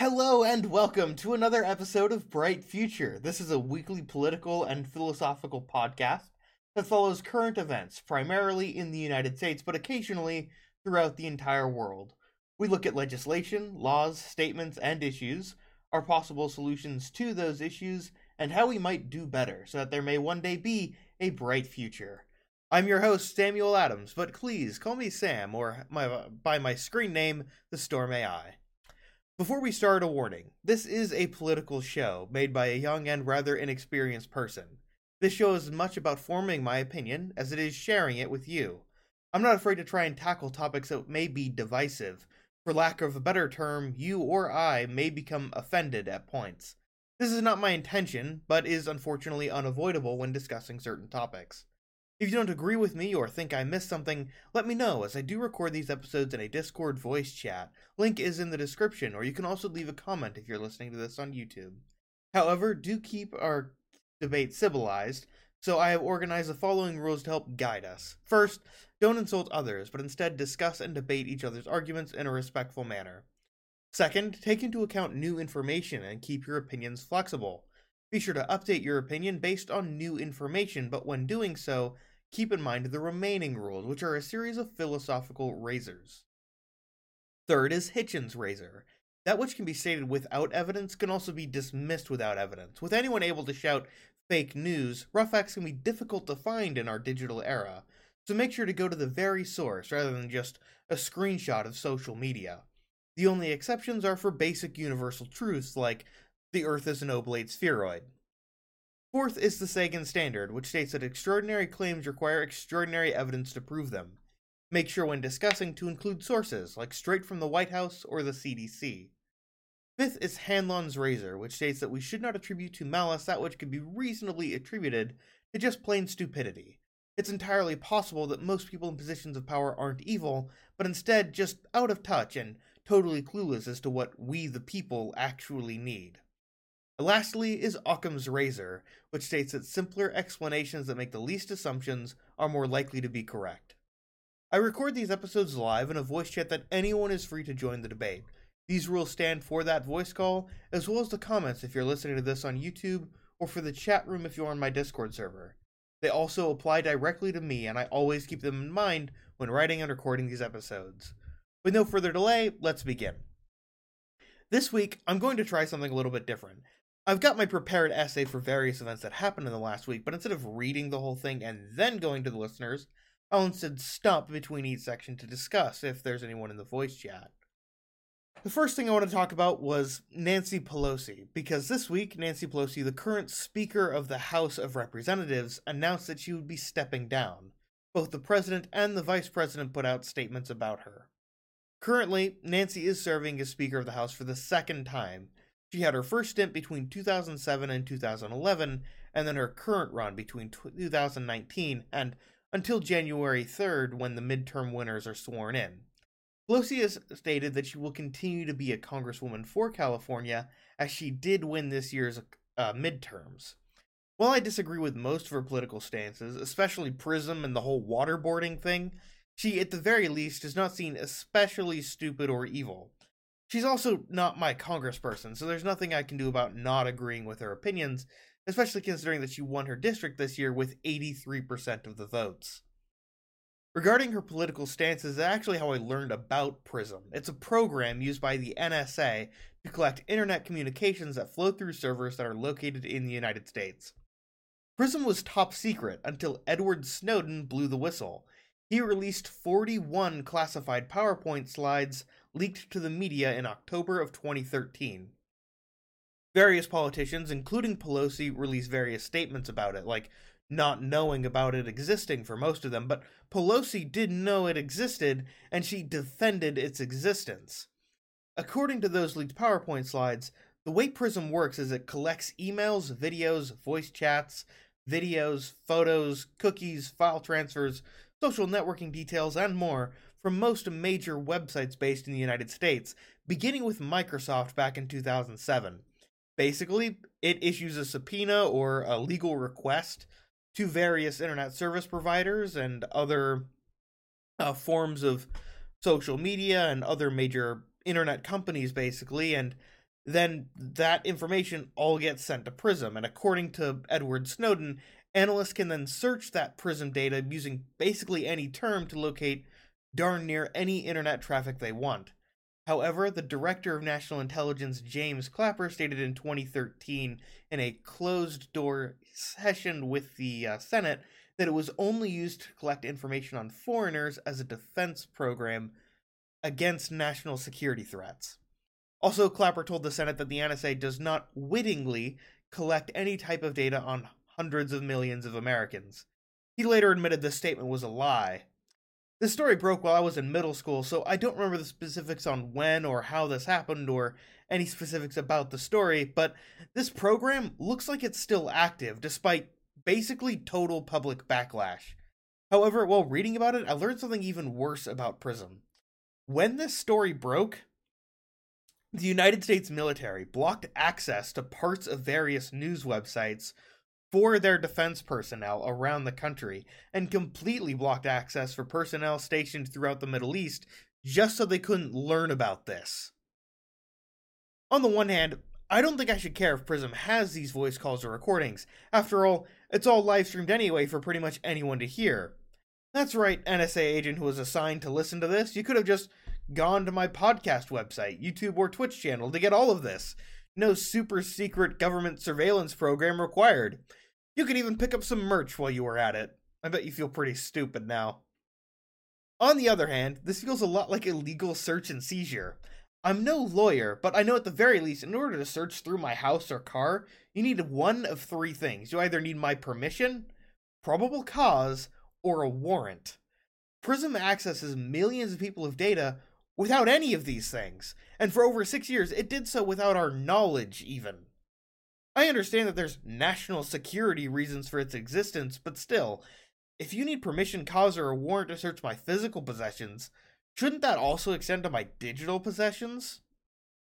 Hello and welcome to another episode of Bright Future. This is a weekly political and philosophical podcast that follows current events, primarily in the United States, but occasionally throughout the entire world. We look at legislation, laws, statements, and issues, our possible solutions to those issues, and how we might do better so that there may one day be a bright future. I'm your host, Samuel Adams, but please call me Sam or my, by my screen name, The Storm AI. Before we start, a warning. This is a political show made by a young and rather inexperienced person. This show is as much about forming my opinion as it is sharing it with you. I'm not afraid to try and tackle topics that may be divisive. For lack of a better term, you or I may become offended at points. This is not my intention, but is unfortunately unavoidable when discussing certain topics. If you don't agree with me or think I missed something, let me know as I do record these episodes in a Discord voice chat. Link is in the description, or you can also leave a comment if you're listening to this on YouTube. However, do keep our debate civilized, so I have organized the following rules to help guide us. First, don't insult others, but instead discuss and debate each other's arguments in a respectful manner. Second, take into account new information and keep your opinions flexible. Be sure to update your opinion based on new information, but when doing so, keep in mind the remaining rules, which are a series of philosophical razors. Third is Hitchens' razor. That which can be stated without evidence can also be dismissed without evidence. With anyone able to shout fake news, rough facts can be difficult to find in our digital era, so make sure to go to the very source rather than just a screenshot of social media. The only exceptions are for basic universal truths like the Earth is an oblate spheroid. Fourth is the Sagan Standard, which states that extraordinary claims require extraordinary evidence to prove them. Make sure when discussing to include sources, like straight from the White House or the CDC. Fifth is Hanlon's razor, which states that we should not attribute to malice that which could be reasonably attributed to just plain stupidity. It's entirely possible that most people in positions of power aren't evil, but instead just out of touch and totally clueless as to what we the people actually need. Lastly is Occam's razor, which states that simpler explanations that make the least assumptions are more likely to be correct. I record these episodes live in a voice chat that anyone is free to join the debate. These rules stand for that voice call, as well as the comments if you're listening to this on YouTube, or for the chat room if you're on my Discord server. They also apply directly to me, and I always keep them in mind when writing and recording these episodes. With no further delay, let's begin. This week, I'm going to try something a little bit different. I've got my prepared essay for various events that happened in the last week, but instead of reading the whole thing and then going to the listeners, I'll instead stop between each section to discuss if there's anyone in the voice chat. The first thing I want to talk about was Nancy Pelosi, because this week, Nancy Pelosi, the current Speaker of the House of Representatives, announced that she would be stepping down. Both the President and the Vice President put out statements about her. Currently, Nancy is serving as Speaker of the House for the second time, she had her first stint between 2007 and 2011, and then her current run between 2019 and until January 3rd when the midterm winners are sworn in. Pelosi has stated that she will continue to be a congresswoman for California as she did win this year's uh, midterms. While I disagree with most of her political stances, especially PRISM and the whole waterboarding thing, she, at the very least, is not seen especially stupid or evil. She's also not my congressperson, so there's nothing I can do about not agreeing with her opinions, especially considering that she won her district this year with 83% of the votes. Regarding her political stances, is actually how I learned about PRISM. It's a program used by the NSA to collect internet communications that flow through servers that are located in the United States. PRISM was top secret until Edward Snowden blew the whistle. He released 41 classified PowerPoint slides leaked to the media in October of 2013. Various politicians, including Pelosi, released various statements about it, like not knowing about it existing for most of them, but Pelosi did know it existed and she defended its existence. According to those leaked PowerPoint slides, the way Prism works is it collects emails, videos, voice chats, videos, photos, cookies, file transfers, social networking details, and more from most major websites based in the United States, beginning with Microsoft back in 2007. Basically, it issues a subpoena or a legal request to various internet service providers and other uh, forms of social media and other major internet companies, basically, and then that information all gets sent to Prism. And according to Edward Snowden, analysts can then search that Prism data using basically any term to locate darn near any internet traffic they want. However, the Director of National Intelligence, James Clapper, stated in 2013 in a closed door session with the uh, Senate that it was only used to collect information on foreigners as a defense program against national security threats. Also, Clapper told the Senate that the NSA does not wittingly collect any type of data on hundreds of millions of Americans. He later admitted this statement was a lie. This story broke while I was in middle school, so I don't remember the specifics on when or how this happened or any specifics about the story, but this program looks like it's still active despite basically total public backlash. However, while reading about it, I learned something even worse about Prism. When this story broke, the United States military blocked access to parts of various news websites for their defense personnel around the country and completely blocked access for personnel stationed throughout the Middle East just so they couldn't learn about this. On the one hand, I don't think I should care if Prism has these voice calls or recordings. After all, it's all live streamed anyway for pretty much anyone to hear. That's right, NSA agent who was assigned to listen to this. You could have just gone to my podcast website, YouTube, or Twitch channel to get all of this. No super secret government surveillance program required. You could even pick up some merch while you were at it. I bet you feel pretty stupid now. On the other hand, this feels a lot like illegal search and seizure. I'm no lawyer, but I know at the very least, in order to search through my house or car, you need one of three things. You either need my permission, probable cause, or a warrant. Prism accesses millions of people of data without any of these things, and for over six years it did so without our knowledge, even. I understand that there's national security reasons for its existence, but still, if you need permission, cause, or a warrant to search my physical possessions, Shouldn't that also extend to my digital possessions?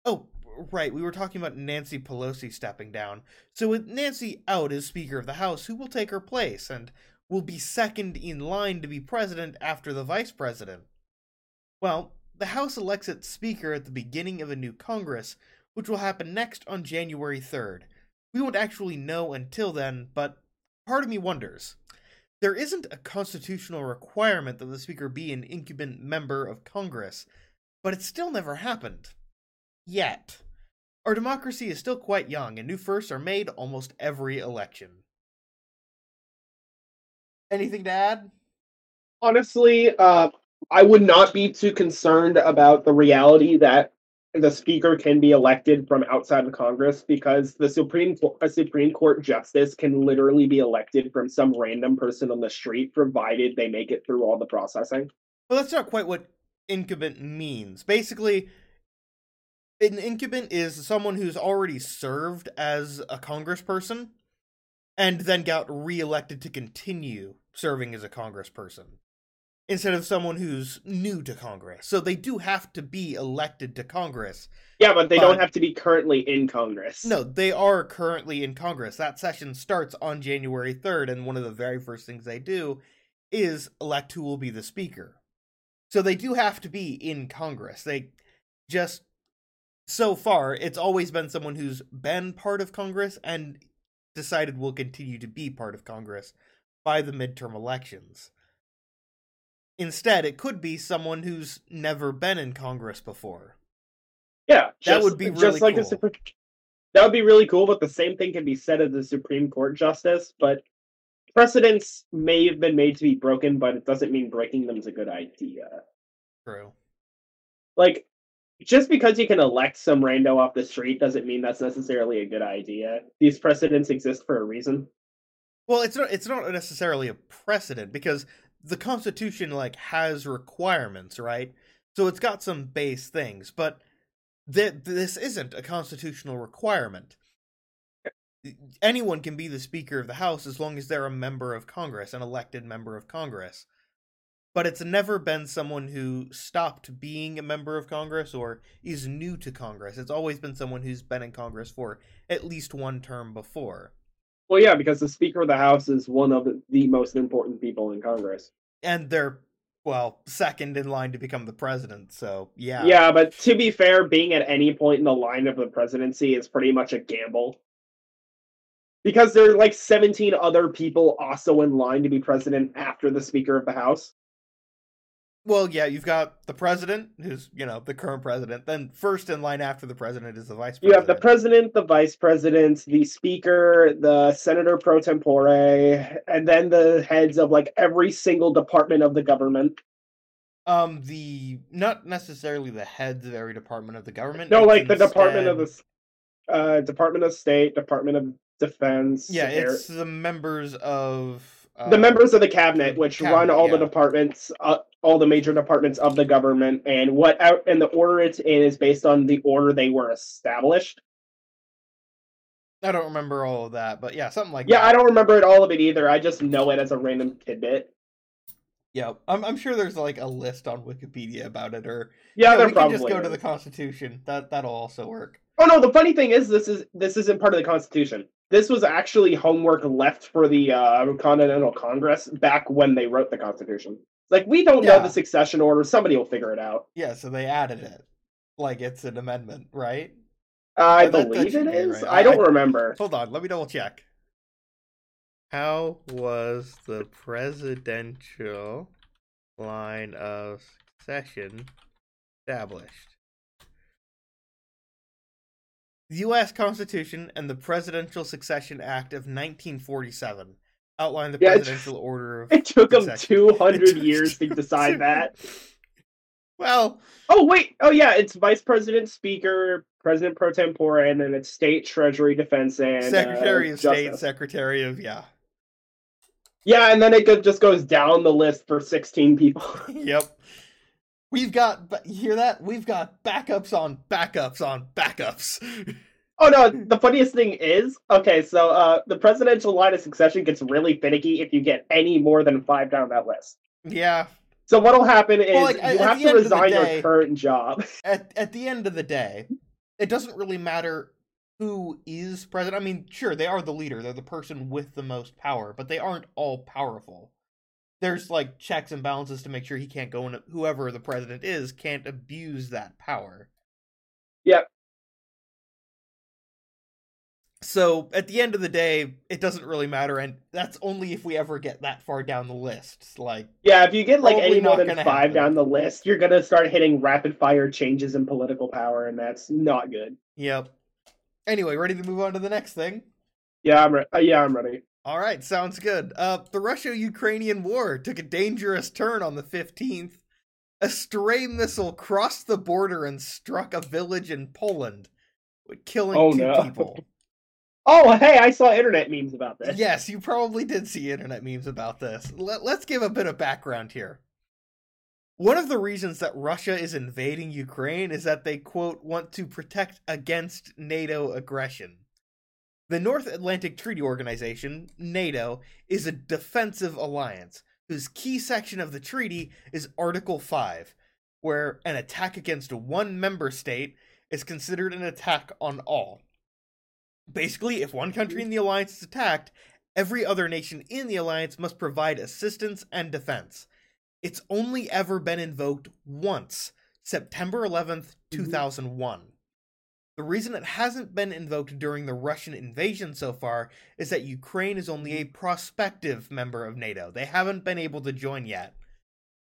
Oh, right, we were talking about Nancy Pelosi stepping down. So with Nancy out as Speaker of the House, who will take her place and will be second in line to be president after the vice president? Well, the House elects its Speaker at the beginning of a new Congress, which will happen next on January 3rd. We won't actually know until then, but part of me wonders there isn't a constitutional requirement that the Speaker be an incumbent member of Congress, but it still never happened. Yet. Our democracy is still quite young, and new firsts are made almost every election. Anything to add? Honestly, uh, I would not be too concerned about the reality that the speaker can be elected from outside of Congress because the Supreme a Supreme Court justice can literally be elected from some random person on the street, provided they make it through all the processing. Well, that's not quite what incumbent means. Basically, an incumbent is someone who's already served as a congressperson and then got reelected to continue serving as a congressperson instead of someone who's new to Congress. So they do have to be elected to Congress. Yeah, but they but, don't have to be currently in Congress. No, they are currently in Congress. That session starts on January 3rd, and one of the very first things they do is elect who will be the speaker. So they do have to be in Congress. They just so far it's always been someone who's been part of Congress and decided will continue to be part of Congress by the midterm elections. Instead, it could be someone who's never been in Congress before. Yeah, just, that would be really just like cool. Supreme, that would be really cool. But the same thing can be said of the Supreme Court justice. But precedents may have been made to be broken, but it doesn't mean breaking them is a good idea. True. Like, just because you can elect some rando off the street doesn't mean that's necessarily a good idea. These precedents exist for a reason. Well, it's not. It's not necessarily a precedent because the Constitution like has requirements, right? So it's got some base things, but th- this isn't a constitutional requirement. Anyone can be the Speaker of the House as long as they're a member of Congress, an elected member of Congress. But it's never been someone who stopped being a member of Congress or is new to Congress. It's always been someone who's been in Congress for at least one term before. Well, yeah, because the Speaker of the House is one of the most important people in Congress. And they're well, second in line to become the president. So yeah, Yeah, but to be fair, being at any point in the line of the presidency is pretty much a gamble. Because there are like 17 other people also in line to be president after the Speaker of the House. Well, yeah, you've got the president, who's you know the current president. Then first in line after the president is the vice president. You have the president, the vice president, the speaker, the senator pro tempore, and then the heads of like every single department of the government. um the not necessarily the heads of every department of the government. No, like the department of the uh, Department of State, Department of Defense. yeah, air- it's the members of the members of the cabinet, which run cabinet, all the departments, uh, all the major departments of the government, and what out and the order it's in is based on the order they were established. I don't remember all of that, but yeah, something like Yeah, that. Yeah, I don't remember it all of it either. I just know it as a random tidbit. Yeah, I'm I'm sure there's like a list on Wikipedia about it, or Yeah, yeah, there we can probably just go to the Constitution. That that'll also work. Oh no, the funny thing is this is this isn't part of the Constitution. This was actually homework left for the uh, Continental Congress back when they wrote the Constitution. Like we don't know the succession order. Somebody will figure it out. Yeah, so they added it, like it's an amendment, right? I Yeah, that believe it is. right. I don't I- remember. Hold on, let me double check. How was the presidential line of succession established? The U.S. Constitution and the Presidential Succession Act of 1947 outline the Yeah, it- presidential order of. It took them two It hundred years to decide that. Well, Oh wait, oh yeah, it's vice president, speaker, president pro tempore, and then it's state, treasury, defense, and uh, Secretary of State, Secretary of yeah, Yeah, and then it just goes down the list for sixteen people. yep. We've got you hear that? We've got backups on backups on backups. Oh no, the funniest thing is, okay, so uh, the presidential line of succession gets really finicky if you get any more than five down that list. yeah. So what'll happen is Well, like, you at have the to end of the resign day- your current job. At at the end of the day, it doesn't really matter who is president. I mean, sure, they are the leader. They're the person with the most power, but they aren't all powerful. There's like checks and balances to make sure he can't go and whoever the president is can't abuse that power. Yep. So at the end of the day, it doesn't really matter, and that's only if we ever get that far down the list. Like, Yeah, if you get like any more than five happen. down the list, you're gonna start hitting rapid fire changes in political power, and that's not good. yep. Anyway, ready to move on to the next thing? Yeah, I'm re- uh, yeah, I'm ready. All right, sounds good. Uh, the Russia-Ukrainian war took a dangerous turn on the 15th. A stray missile crossed the border and struck a village in Poland, killing Oh, two no. people. Oh, hey, I saw internet memes about this. Yes, you probably did see internet memes about this. Let, let's give a bit of background here. One of the reasons that Russia is invading Ukraine is that they, quote, want to protect against NATO aggression. The North Atlantic Treaty Organization, NATO, is a defensive alliance whose key section of the treaty is Article 5, where an attack against one member state is considered an attack on all. Basically, if one country in the alliance is attacked, every other nation in the alliance must provide assistance and defense. It's only ever been invoked once, September 11th, Mhm. 2001. The reason it hasn't been invoked during the Russian invasion so far is that Ukraine is only a prospective member of NATO. They haven't been able to join yet.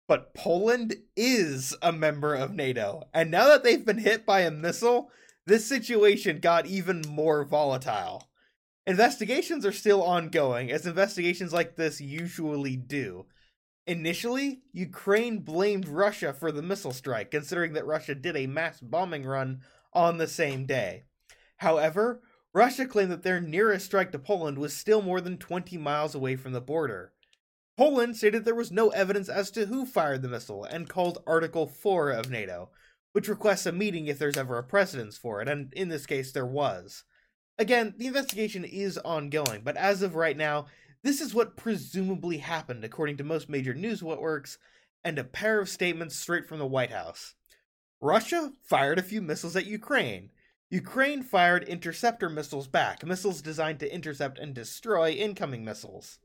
But Poland is a member of NATO. And now that they've been hit by a missile, this situation got even more volatile. Investigations are still ongoing, as investigations like this usually do. Initially, Ukraine blamed Russia for the missile strike, considering that Russia did a mass bombing run on the same day. However, Russia claimed that their nearest strike to Poland was still more than 20 miles away from the border. Poland stated there was no evidence as to who fired the missile and called Article 4 of NATO, which requests a meeting if there's ever a precedence for it, and in this case there was. Again, the investigation is ongoing, but as of right now, this is what presumably happened, according to most major news networks, and a pair of statements straight from the White House. Russia fired a few missiles at Ukraine. Ukraine fired interceptor missiles back, missiles designed to intercept and destroy incoming missiles.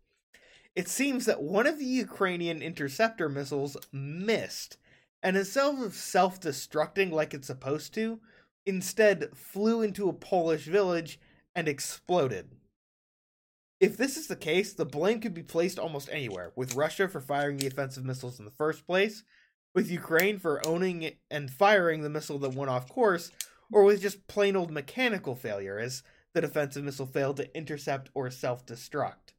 it seems that one of the Ukrainian interceptor missiles missed, and instead of self destructing like it's supposed to, instead flew into a Polish village and exploded. If this is the case, the blame could be placed almost anywhere, with Russia for firing the offensive missiles in the first place, with Ukraine for owning and firing the missile that went off course, or with just plain old mechanical failure, as the defensive missile failed to intercept or self destruct.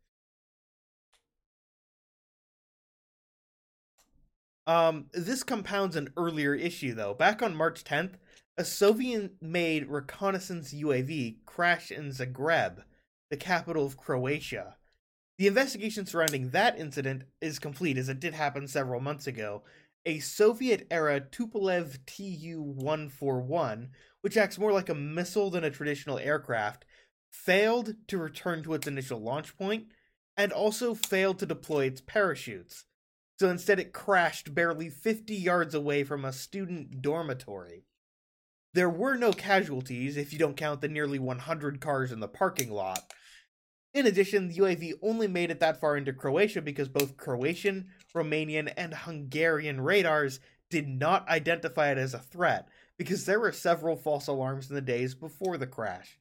Um, this compounds an earlier issue, though. Back on March 10th, a Soviet made reconnaissance UAV crashed in Zagreb, the capital of Croatia. The investigation surrounding that incident is complete, as it did happen several months ago. A Soviet era Tupolev Tu 141, which acts more like a missile than a traditional aircraft, failed to return to its initial launch point and also failed to deploy its parachutes so instead it crashed barely 50 yards away from a student dormitory. There were no casualties if you don't count the nearly 100 cars in the parking lot. In addition, the UAV only made it that far into Croatia because both Croatian, Romanian, and Hungarian radars did not identify it as a threat because there were several false alarms in the days before the crash.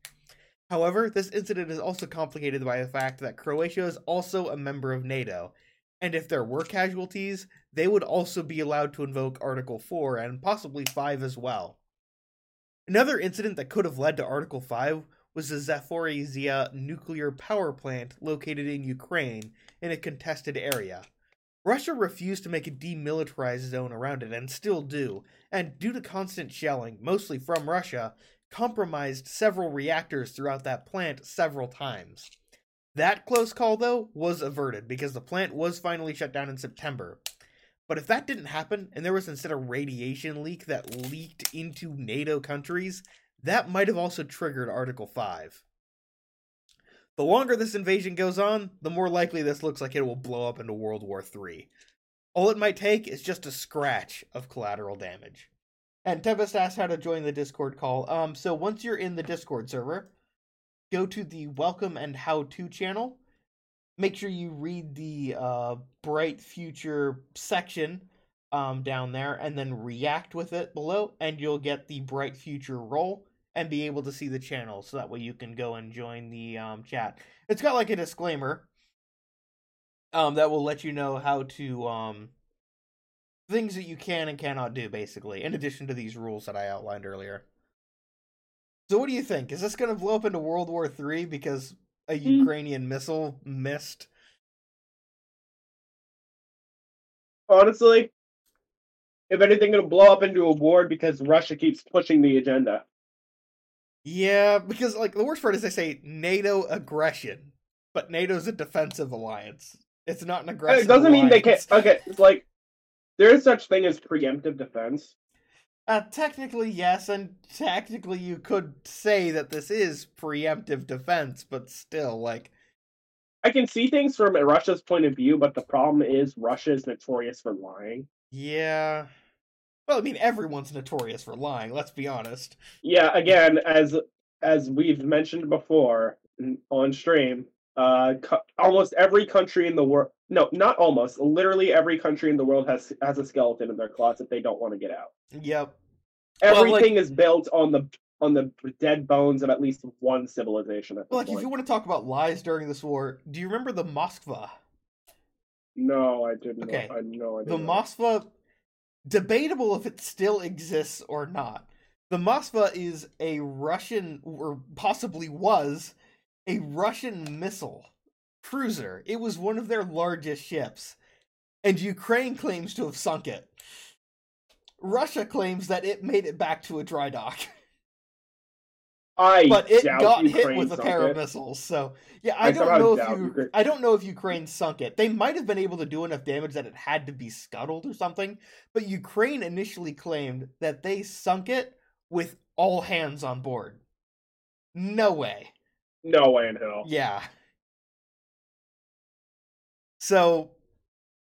However, this incident is also complicated by the fact that Croatia is also a member of NATO, and if there were casualties, they would also be allowed to invoke Article 4 and possibly 5 as well. Another incident that could have led to Article 5 was the Zaporizhia nuclear power plant located in Ukraine in a contested area. Russia refused to make a demilitarized zone around it and still do, and due to constant shelling, mostly from Russia, compromised several reactors throughout that plant several times. That close call, though, was averted because the plant was finally shut down in September. But if that didn't happen, and there was instead a radiation leak that leaked into NATO countries, that might have also triggered Article 5. The longer this invasion goes on, the more likely this looks like it will blow up into World War III. All it might take is just a scratch of collateral damage. And Tempest asked how to join the Discord call. Um, so once you're in the Discord server, go to the welcome and how to channel. Make sure you read the uh, bright future section um, down there and then react with it below, and you'll get the bright future role and be able to see the channel. So that way you can go and join the um, chat. It's got like a disclaimer um, that will let you know how to um, things that you can and cannot do, basically, in addition to these rules that I outlined earlier. So what do you think? Is this going to blow up into World War Three because a mm. Ukrainian missile missed? Honestly, if anything, it'll blow up into a war because Russia keeps pushing the agenda. Yeah, because like the worst part is they say NATO aggression, but NATO's a defensive alliance. It's not an aggressive. It doesn't alliance. mean they can't. Okay, it's like there is such thing as preemptive defense. Uh, technically, yes, and technically, you could say that this is preemptive defense, but still, like. I can see things from Russia's point of view, but the problem is Russia is notorious for lying. Yeah. Well, I mean, everyone's notorious for lying. Let's be honest. Yeah. Again, as as we've mentioned before on stream, uh, co- almost every country in the world. No, not almost. Literally every country in the world has has a skeleton in their closet they don't want to get out. Yep. Everything well, like, is built on the on the dead bones of at least one civilization. well, like, point. if you want to talk about lies during this war, do you remember the Moskva? No, I didn't. Okay, know. I know. I the Moskva, debatable if it still exists or not. The Moskva is a Russian, or possibly was, a Russian missile cruiser. It was one of their largest ships, and Ukraine claims to have sunk it. Russia claims that it made it back to a dry dock. I but it got Ukraine hit with a pair it. of missiles. So yeah, I, I don't know if you. I don't know if Ukraine sunk it. They might have been able to do enough damage that it had to be scuttled or something. But Ukraine initially claimed that they sunk it with all hands on board. No way. No way in hell. Yeah. So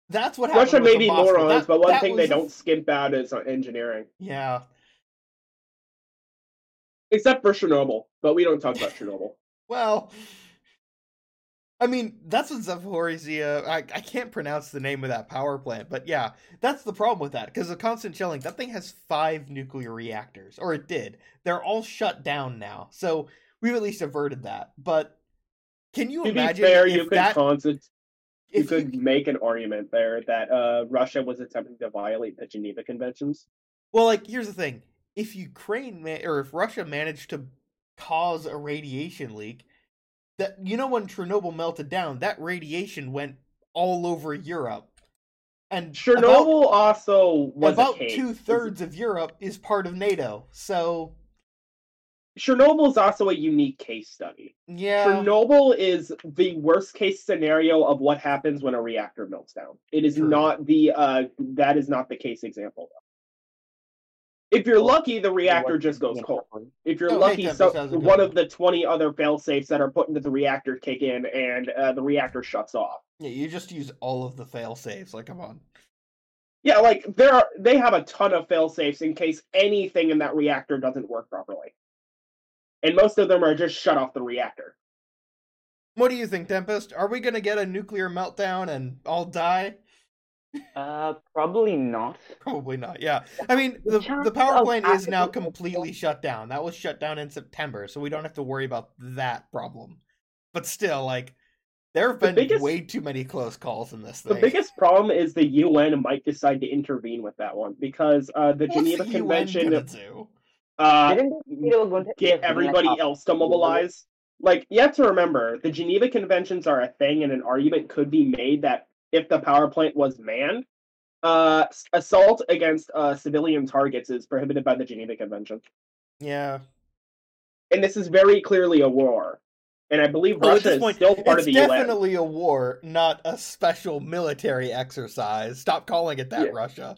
that's what Russia may be morons, that, but one thing they don't skimp out is uh, engineering. Yeah. Except for Chernobyl, but we don't talk about Chernobyl. Well, I mean, that's what Zaporizhia. I, I can't pronounce the name of that power plant, but yeah, that's the problem with that because the constant shelling. That thing has five nuclear reactors, or it did. They're all shut down now, so we've at least averted that. But can you To imagine be fair, if you could that? constant, you if could make an argument there that uh, Russia was attempting to violate the Geneva Conventions. Well, like here's the thing: if Ukraine ma- or if Russia managed to cause a radiation leak, that you know when Chernobyl melted down, that radiation went all over Europe, and about, Chernobyl also was about two thirds of Europe is part of NATO. So Chernobyl's also a unique case study. yeah, Chernobyl is the worst case scenario of what happens when a reactor melts down. It is True. not the uh that is not the case example. If you're lucky, the reactor just goes cold. If you're lucky, so one of the 20 other fail safes that are put into the reactor kick in and uh, the reactor shuts off. yeah, you just use all of the fail safes. Like, come on. Yeah, like there are they have a ton of fail safes in case anything in that reactor doesn't work properly. And most of them are just shut off the reactor. What do you think, Tempest? Are we gonna get a nuclear meltdown and all die? Uh, probably not. Probably not. Yeah. I mean, The the the power plant is now completely shut down. That was shut down in September, so we don't have to worry about that problem. But still, like, there have The been biggest- way too many close calls in this thing. The biggest problem is the UN might decide to intervene with that one because uh, the What's Geneva the UN Convention gonna do? Uh, Didn't they say they were going to get intervene, like, everybody else to mobilize. Like you have to remember, the Geneva Conventions are a thing, and an argument could be made that if the power plant was manned, uh, assault against uh, civilian targets is prohibited by the Geneva Convention, Yeah. and this is very clearly a war. And I believe Oh, at Russia this is still part it's of the UN. definitely a war, not a special military exercise. Stop calling it that, Yeah. Russia.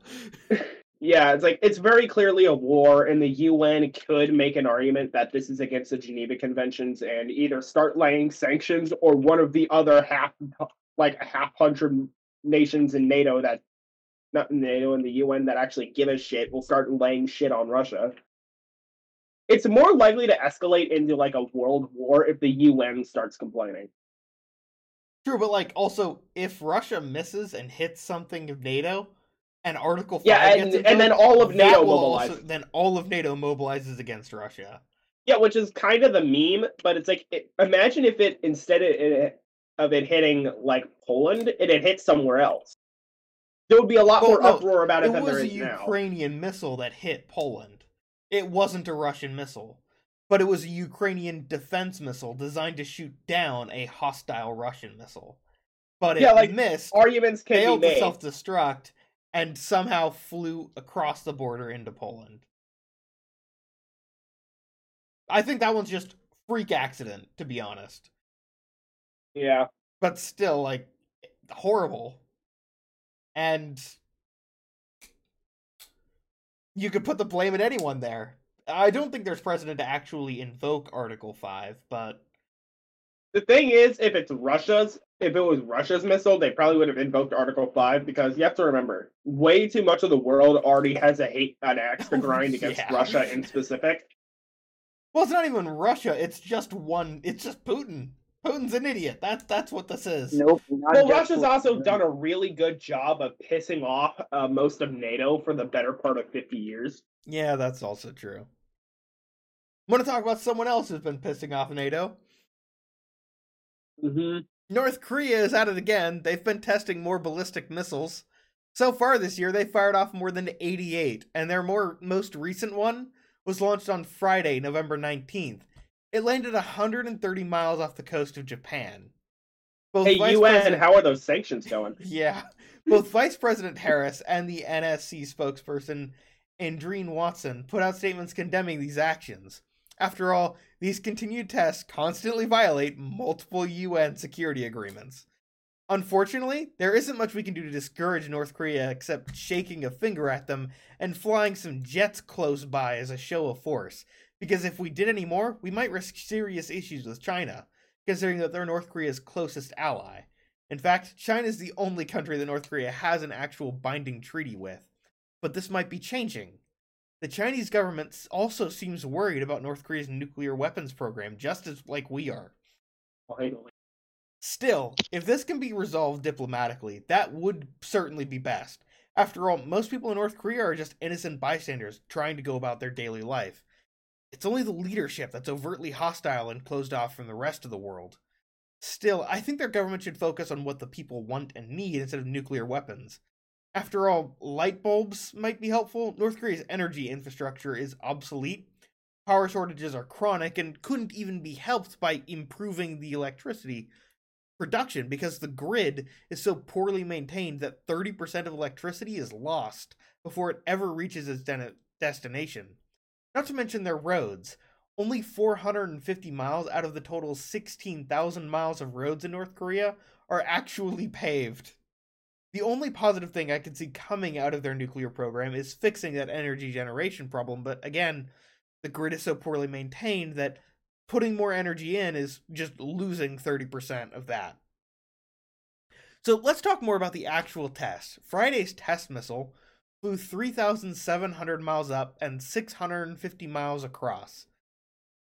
Yeah, it's like it's very clearly a war, and the UN could make an argument that this is against the Geneva Conventions and either start laying sanctions or one of the other half, like a half hundred nations in NATO that, not NATO and the UN that actually give a shit will start laying shit on Russia. It's more likely to escalate into like a world war if the UN starts complaining. True, but like also, if Russia misses and hits something of NATO, and Article Five Yeah, gets and, and then all of NATO mobilizes. also- then all of NATO mobilizes against Russia. Yeah, which is kind of the meme, but it's like it, imagine if it instead of it, of it hitting like Poland, it had hit somewhere else. There would be a lot Well, more no, uproar about it, It than was there a is now. Ukrainian missile that hit Poland. It wasn't a Russian missile, but it was a Ukrainian defense missile designed to shoot down a hostile Russian missile. But it Yeah, like, missed, Arguments can failed be to self-destruct, and somehow flew across the border into Poland. I think that one's just freak accident, to be honest. Yeah, But still, like, horrible. And you could put the blame at anyone there. I don't think there's precedent to actually invoke Article 5, but the thing is, if it's Russia's, if it was Russia's missile, they probably would have invoked Article Five because you have to remember, way too much of the world already has a hate an axe to grind against Yeah. Russia in specific. well, it's not even Russia. It's just one. It's just Putin. Putin's an idiot. That's that's what this is. Nope. Well, Russia's for- also done a really good job of pissing off uh, most of NATO for the better part of 50 years. Yeah, that's also true. I want to talk about someone else who's been pissing off NATO? Mm-hmm. North Korea is at it again. They've been testing more ballistic missiles. So far this year, they fired off more than 88, and their more most recent one was launched on Friday, November 19th. It landed 130 miles off the coast of Japan. Both Hey, Vice UN, President- how are those sanctions going? yeah. Both Vice President Harris and the NSC spokesperson, Adrienne Watson, put out statements condemning these actions. After all, these continued tests constantly violate multiple UN security agreements. Unfortunately, there isn't much we can do to discourage North Korea except shaking a finger at them and flying some jets close by as a show of force. Because if we did any more, we might risk serious issues with China, considering that they're North Korea's closest ally. In fact, China is the only country that North Korea has an actual binding treaty with. But this might be changing. The Chinese government also seems worried about North Korea's nuclear weapons program, just as like we are. Still, if this can be resolved diplomatically, that would certainly be best. After all, most people in North Korea are just innocent bystanders trying to go about their daily life. It's only the leadership that's overtly hostile and closed off from the rest of the world. Still, I think their government should focus on what the people want and need instead of nuclear weapons. After all, light bulbs might be helpful. North Korea's energy infrastructure is obsolete. Power shortages are chronic and couldn't even be helped by improving the electricity production because the grid is so poorly maintained that 30% of electricity is lost before it ever reaches its de- destination. Not to mention their roads. Only 450 miles out of the total 16,000 miles of roads in North Korea are actually paved. The only positive thing I can see coming out of their nuclear program is fixing that energy generation problem, but again, the grid is so poorly maintained that putting more energy in is just losing 30% of that. So let's talk more about the actual test. Friday's test missile flew 3,700 miles up and 650 miles across.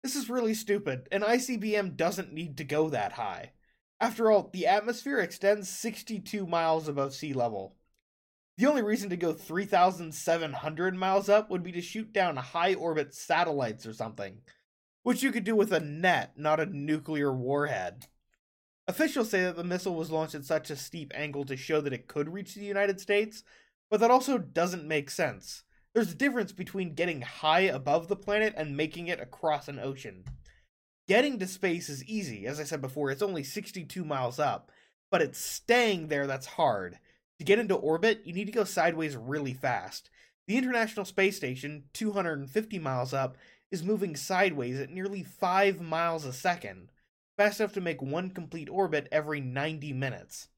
This is really stupid. An ICBM doesn't need to go that high. After all, the atmosphere extends 62 miles above sea level. The only reason to go 3,700 miles up would be to shoot down high orbit satellites or something, which you could do with a net, not a nuclear warhead. Officials say that the missile was launched at such a steep angle to show that it could reach the United States, but that also doesn't make sense. There's a difference between getting high above the planet and making it across an ocean. Getting to space is easy, as I said before, it's only 62 miles up, but it's staying there that's hard. To get into orbit, you need to go sideways really fast. The International Space Station, 250 miles up, is moving sideways at nearly 5 miles a second, fast enough to make one complete orbit every 90 minutes.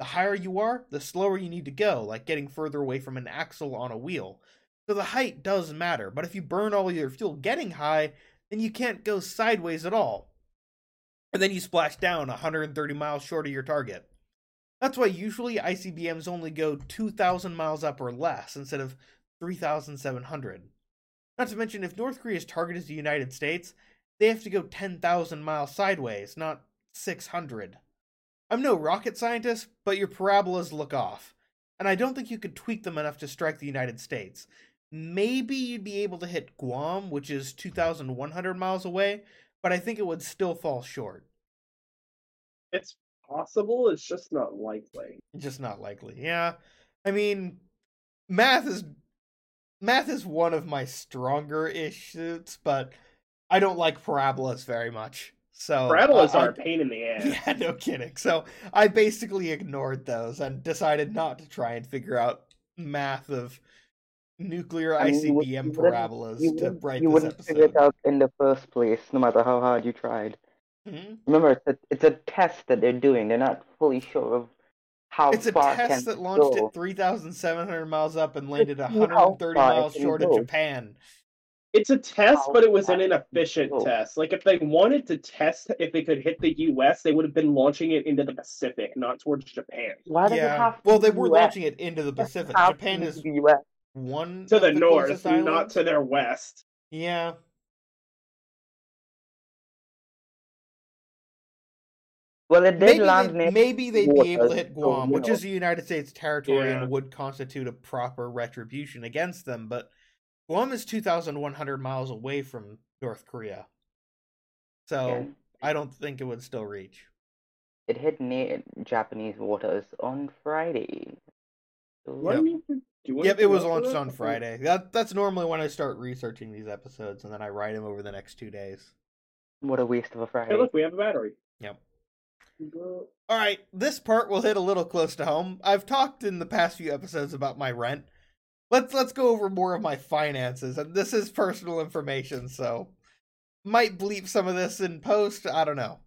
The higher you are, the slower you need to go, like getting further away from an axle on a wheel. So the height does matter, but if you burn all your fuel getting high, then you can't go sideways at all. And then you splash down 130 miles short of your target. That's why usually ICBMs only go 2,000 miles up or less instead of 3,700. Not to mention, if North Korea's target is the United States, they have to go 10,000 miles sideways, not 600. I'm no rocket scientist, but your parabolas look off, and I don't think you could tweak them enough to strike the United States. Maybe you'd be able to hit Guam, which is 2,100 miles away, but I think it would still fall short. It's possible. It's just not likely. Just not likely. Yeah. I mean, math is math is one of my stronger issues, but I don't like parabolas very much. So Parabolas uh, are I- a pain in the ass. Yeah, no kidding. So I basically ignored those and decided not to try and figure out math of nuclear I mean, you ICBM wouldn't- parabolas You, to wouldn't- write you this wouldn't figure it out in the first place, no matter how hard you tried. Mhm. Remember, it's a, it's a test that they're doing. They're not fully sure of how It's a far can test that launched go. at 3,700 miles up and landed see 130 miles short of. Japan. It's a test, How but it was an inefficient can it go? test. Like if they wanted to test if they could hit the U.S., they would have been launching it into the Pacific, not towards Japan. Why does it Yeah. have to Well, they were US? launching it into the Pacific. Japan is the US. One To of the north, not to their west. Yeah. Well, it did Maybe, land they, near maybe they'd be able to waters, hit so, Guam, you which is a United States territory Yeah. and would constitute a proper retribution against them, but Guam is 2,100 miles away from North Korea. So Yeah. I don't think it would still reach. It hit near Japanese waters on Friday. So, What Yep. Do you need to do Yep, it was launched on Friday. That that's normally when I start researching these episodes, and then I write them over the next two days. What a waste of a Friday. Hey, look, we have a battery. Yep. All right, this part will hit a little close to home. I've talked in the past few episodes about my rent. Let's let's go over more of my finances, and this is personal information, so might bleep some of this in post. I don't know.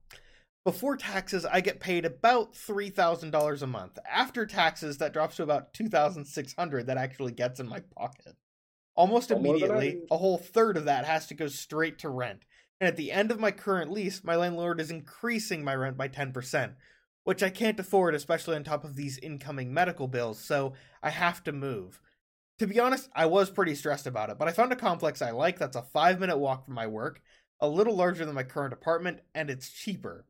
Before taxes, I get paid about three thousand dollars a month. After taxes, that drops to about two thousand six hundred. That actually gets in my pocket. Almost Well, more I immediately, a whole third of that has to go straight to rent. And at the end of my current lease, my landlord is increasing my rent by 10%, which I can't afford, especially on top of these incoming medical bills, so I have to move. To be honest, I was pretty stressed about it, but I found a complex I like that's a five minute walk from my work, a little larger than my current apartment, and it's cheaper.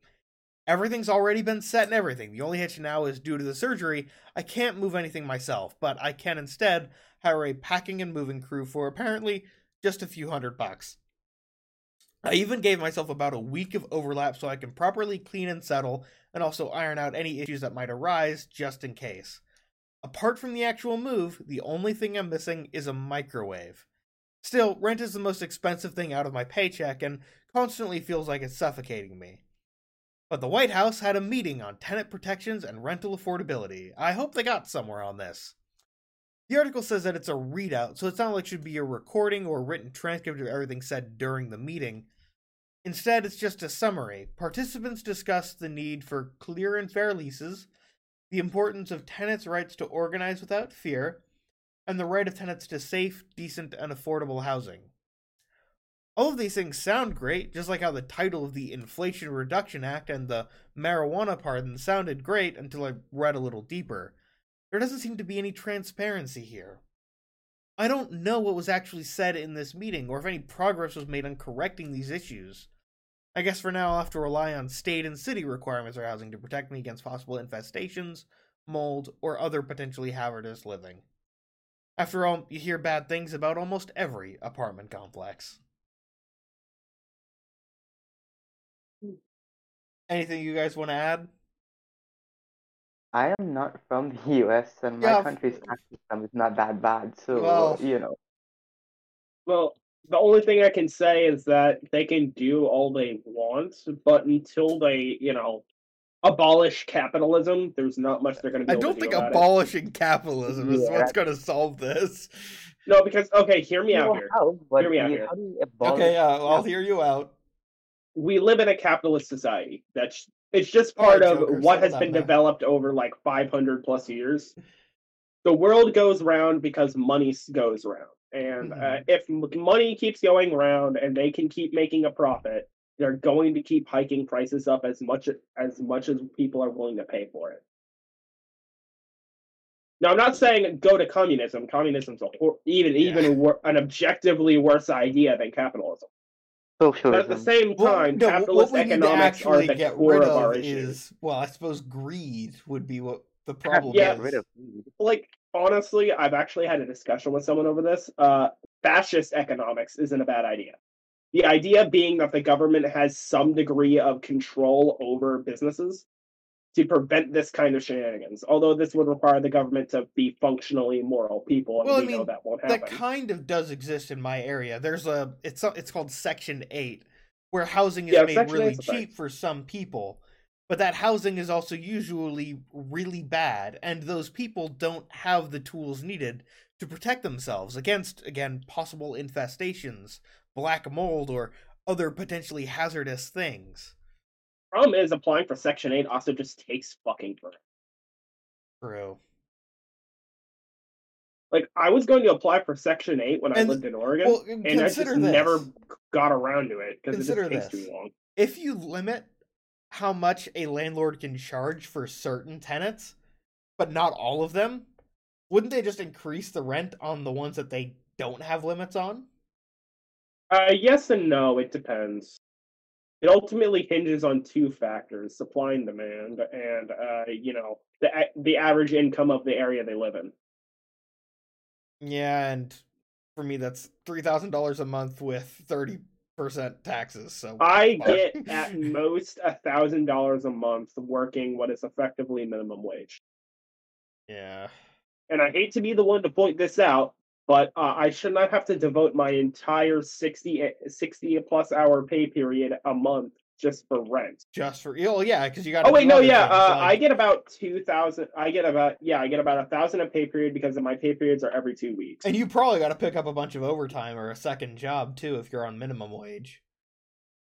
Everything's already been set and everything. The only hitch now is due to the surgery. I can't move anything myself, but I can instead hire a packing and moving crew for apparently just a few hundred bucks. I even gave myself about a week of overlap so I can properly clean and settle and also iron out any issues that might arise just in case. Apart from the actual move, the only thing I'm missing is a microwave. Still, rent is the most expensive thing out of my paycheck and constantly feels like it's suffocating me. But the White House had a meeting on tenant protections and rental affordability. I hope they got somewhere on this. The article says that it's a readout, so it's not like it should be a recording or a written transcript of everything said during the meeting. Instead, it's just a summary. Participants discussed the need for clear and fair leases, the importance of tenants' rights to organize without fear, and the right of tenants to safe, decent, and affordable housing. All of these things sound great, just like how the title of the Inflation Reduction Act and the marijuana pardon sounded great until I read a little deeper. There doesn't seem to be any transparency here. I don't know what was actually said in this meeting or if any progress was made on correcting these issues. I guess for now I'll have to rely on state and city requirements for housing to protect me against possible infestations, mold, or other potentially hazardous living. After all, you hear bad things about almost every apartment complex. Anything you guys want to add? I am not from the US and my Yeah, f- country's tax system is not that bad, so Well- you know. Well, the only thing I can say is that they can do all they want, but until they, you know, abolish capitalism, there's not much they're going to be I don't think do about it. abolishing capitalism is Yeah. what's going to solve this. No, because okay, hear me You out here. how, Hear me out here. how do you abolish Okay, uh, I'll hear you out. We live in a capitalist society. That's it's just part of Joker, what has been now. developed over like 500 plus years. The world goes round because money goes round, and uh, Mhm. if money keeps going round and they can keep making a profit, they're going to keep hiking prices up as much as much as people are willing to pay for it. Now, I'm not saying go to communism. Communism's a even Yeah. even an objectively worse idea than capitalism. But at the same Well, time, no, capitalist what we need to economics are actually the get core rid of our of issues. is, well, I suppose greed would be what the problem Yeah. is. Get rid of. Like honestly, I've actually had a discussion with someone over this. Uh, fascist economics isn't a bad idea. The idea being that the government has some degree of control over businesses to prevent this kind of shenanigans. Although this would require the government to be functionally moral people, and Well, I we know mean, that won't happen. that kind of does exist in my area. There's a it's a- it's called Section Eight, where housing is Yeah, made Section really 8's a thing. cheap for some people, but that housing is also usually really bad, and those people don't have the tools needed to protect themselves against again possible infestations, black mold, or other potentially hazardous things. Problem is, applying for Section Eight also just takes fucking forever. True. Like I was going to apply for Section Eight when I lived in Oregon, Well, and I just this. never got around to it because it just takes this. too long. if you limit how much a landlord can charge for certain tenants, but not all of them, wouldn't they just increase the rent on the ones that they don't have limits on? Uh, yes and no. It depends. It ultimately hinges on two factors: supply and demand, and uh, you know the the average income of the area they live in. Yeah, and for me, that's three thousand dollars a month with thirty percent taxes. So I get at most a thousand dollars a month working what is effectively minimum wage. yeah, And I hate to be the one to point this out, but uh, I should not have to devote my entire 60, eh, 60 plus hour pay period a month just for rent. just for oh yeah, because you got. Oh wait, no, yeah. Uh, I get about two thousand. I get about yeah, I get about a thousand a pay period because of my pay periods are every two weeks. and you probably got to pick up a bunch of overtime or a second job too if you're on minimum wage.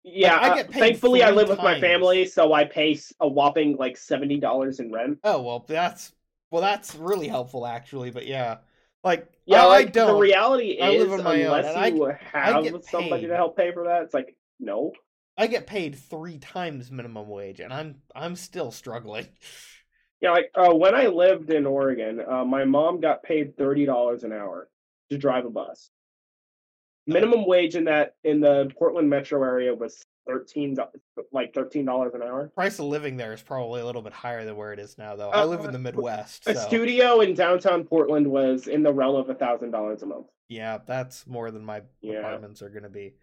yeah, I uh, get paid thankfully I live with my family, so I pay a whopping like seventy dollars in rent. Oh well, that's well, that's really helpful actually. But yeah, like Yeah, I, like I don't. the reality I is live on my own, unless and you I have somebody to help pay for that, it's like no. I get paid three times minimum wage, and I'm I'm still struggling. Yeah, like uh, when I lived in Oregon, uh, my mom got paid thirty dollars an hour to drive a bus. Minimum wage in that in the Portland metro area was thirteen like thirteen dollars an hour. Price of living there is probably a little bit higher than where it is now, though. I live in the Uh, Midwest, A so studio in downtown Portland was in the realm of a thousand dollars a month. yeah, that's more than my Yeah. apartments are gonna be.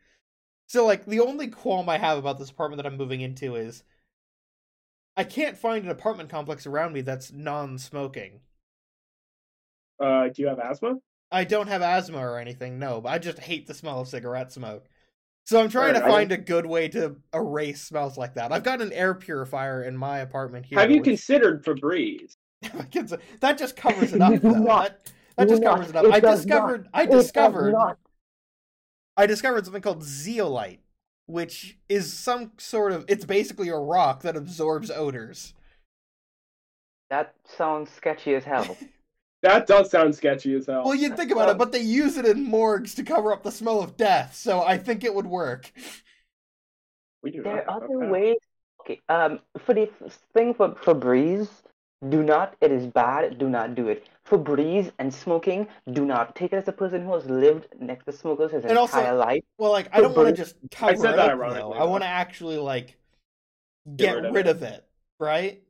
So, like, the only qualm I have about this apartment that I'm moving into is I can't find an apartment complex around me that's non-smoking. Uh, do you have asthma? I don't have asthma or anything, no, but I just hate the smell of cigarette smoke. So I'm trying Alright, to find a good way to erase smells like that. I've got an air purifier in my apartment here. have you which- considered Febreze? that just covers it up. Though. not. That, that just not. covers it up. It I does discovered. I discovered. I discovered something called zeolite, which is some sort of. It's basically a rock that absorbs odors. That sounds sketchy as hell. That does sound sketchy as hell. Well, you'd think about it, but they use it in morgues to cover up the smell of death, so I think it would work. we do There are other that. ways. Okay, um, for the thing for Febreze, do not. It is bad. Do not do it. Febreze and smoking, do not take it as a person who has lived next to smokers his And also- entire life. Well, like I don't want to just cover said it that up, though. ironically, I want to actually like Get get, rid of rid it. of it, right?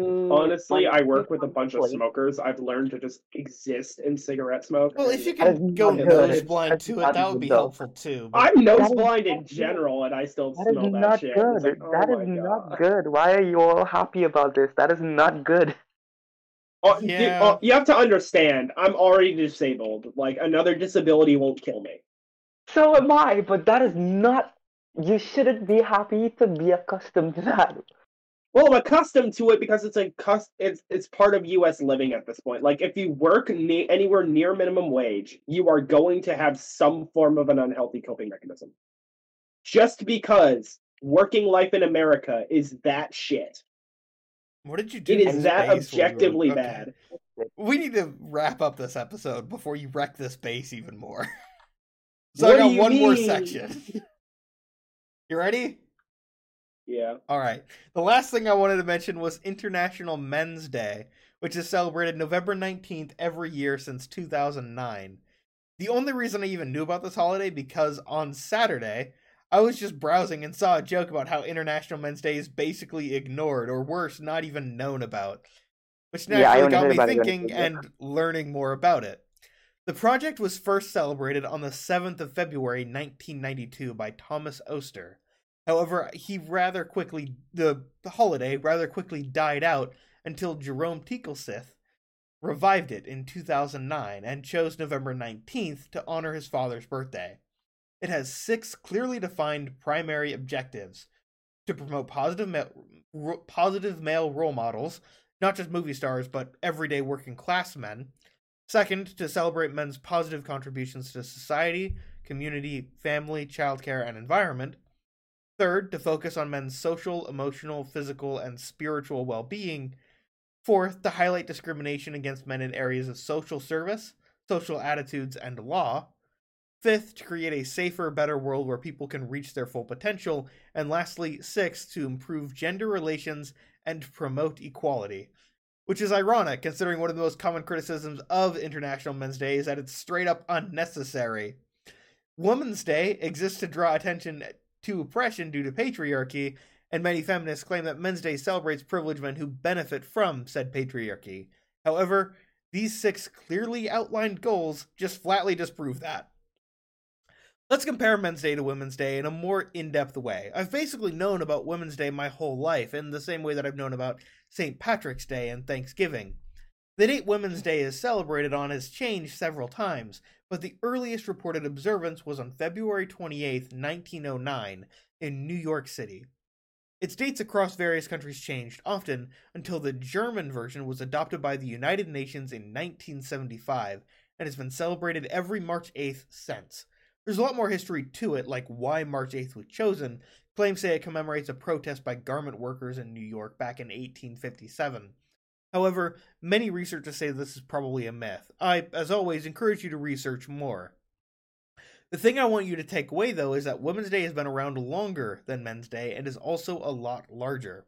Mm, Honestly, I work with a bunch of smokers. I've learned to just exist in cigarette smoke. Well, if you That is can go not nose blind That's to it, that would be though. helpful too. but- I'm nose blind in general, and I still That is smell that not shit. good. It's like, oh That is my not God. good. Why are you all happy about this? That is not good. Oh, dude, Yeah. oh, you have to understand. I'm already disabled. Like another disability won't kill me. So am I, but that is not. You shouldn't be happy to be accustomed to that. Well, I'm accustomed to it because it's a it's it's part of U.S. living at this point. Like if you work ne- anywhere near minimum wage, you are going to have some form of an unhealthy coping mechanism. Just because working life in America is that shit. What did you do? It is that objectively okay. bad. We need to wrap up this episode before you wreck this base even more. so What I got one more section. you ready? Yeah. All right. The last thing I wanted to mention was International Men's Day, which is celebrated November 19th every year since 2009. The only reason I even knew about this holiday because on Saturday, I was just browsing and saw a joke about how International Men's Day is basically ignored or worse, not even known about. Which naturally only got me about it when thinking and learning more about it. The project was first celebrated on the 7th of February 1992 by Thomas Oster. However, he rather quickly the, holiday rather quickly died out until Jerome Teelucksingh revived it in 2009 and chose November 19th to honor his father's birthday. It has six clearly defined primary objectives to promote positive ma- positive male role models, not just movie stars but everyday working class men. Second, to celebrate men's positive contributions to society, community, family, childcare, and environment. Third, to focus on men's social, emotional, physical, and spiritual well being. Fourth, to highlight discrimination against men in areas of social service, social attitudes, and law. Fifth, to create a safer, better world where people can reach their full potential. And lastly, sixth, to improve gender relations and promote equality. Which is ironic, considering one of the most common criticisms of International Men's Day is that it's straight up unnecessary. Women's Day exists to draw attention to oppression due to patriarchy, and many feminists claim that Men's Day celebrates privileged men who benefit from said patriarchy. However, these six clearly outlined goals just flatly disprove that. Let's compare Men's Day to Women's Day in a more in depth way. I've basically known about Women's Day my whole life, in the same way that I've known about St. Patrick's Day and Thanksgiving. The date Women's Day is celebrated on has changed several times, but the earliest reported observance was on February 28, 1909, in New York City. Its dates across various countries changed often until the German version was adopted by the United Nations in 1975 and has been celebrated every March 8th since. There's a lot more history to it, like why March 8th was chosen. Claims say it commemorates a protest by garment workers in New York back in 1857. However, many researchers say this is probably a myth. I, as always, encourage you to research more. The thing I want you to take away, though, is that Women's Day has been around longer than Men's Day and is also a lot larger.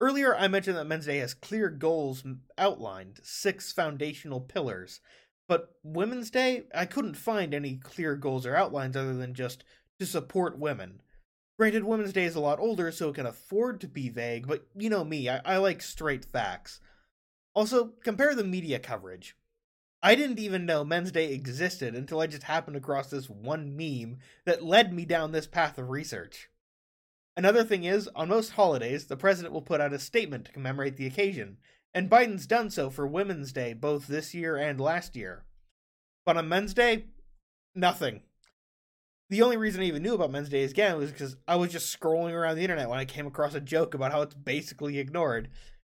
Earlier, I mentioned that Men's Day has clear goals outlined, six foundational pillars. But Women's Day, I couldn't find any clear goals or outlines other than just to support women. Granted, Women's Day is a lot older, so it can afford to be vague, but you know me, I, I like straight facts. Also, compare the media coverage. I didn't even know Men's Day existed until I just happened across this one meme that led me down this path of research. Another thing is, on most holidays, the president will put out a statement to commemorate the occasion, and Biden's done so for Women's Day both this year and last year. But on Men's Day, nothing. The only reason I even knew about Men's Day again was because I was just scrolling around the internet when I came across a joke about how it's basically ignored,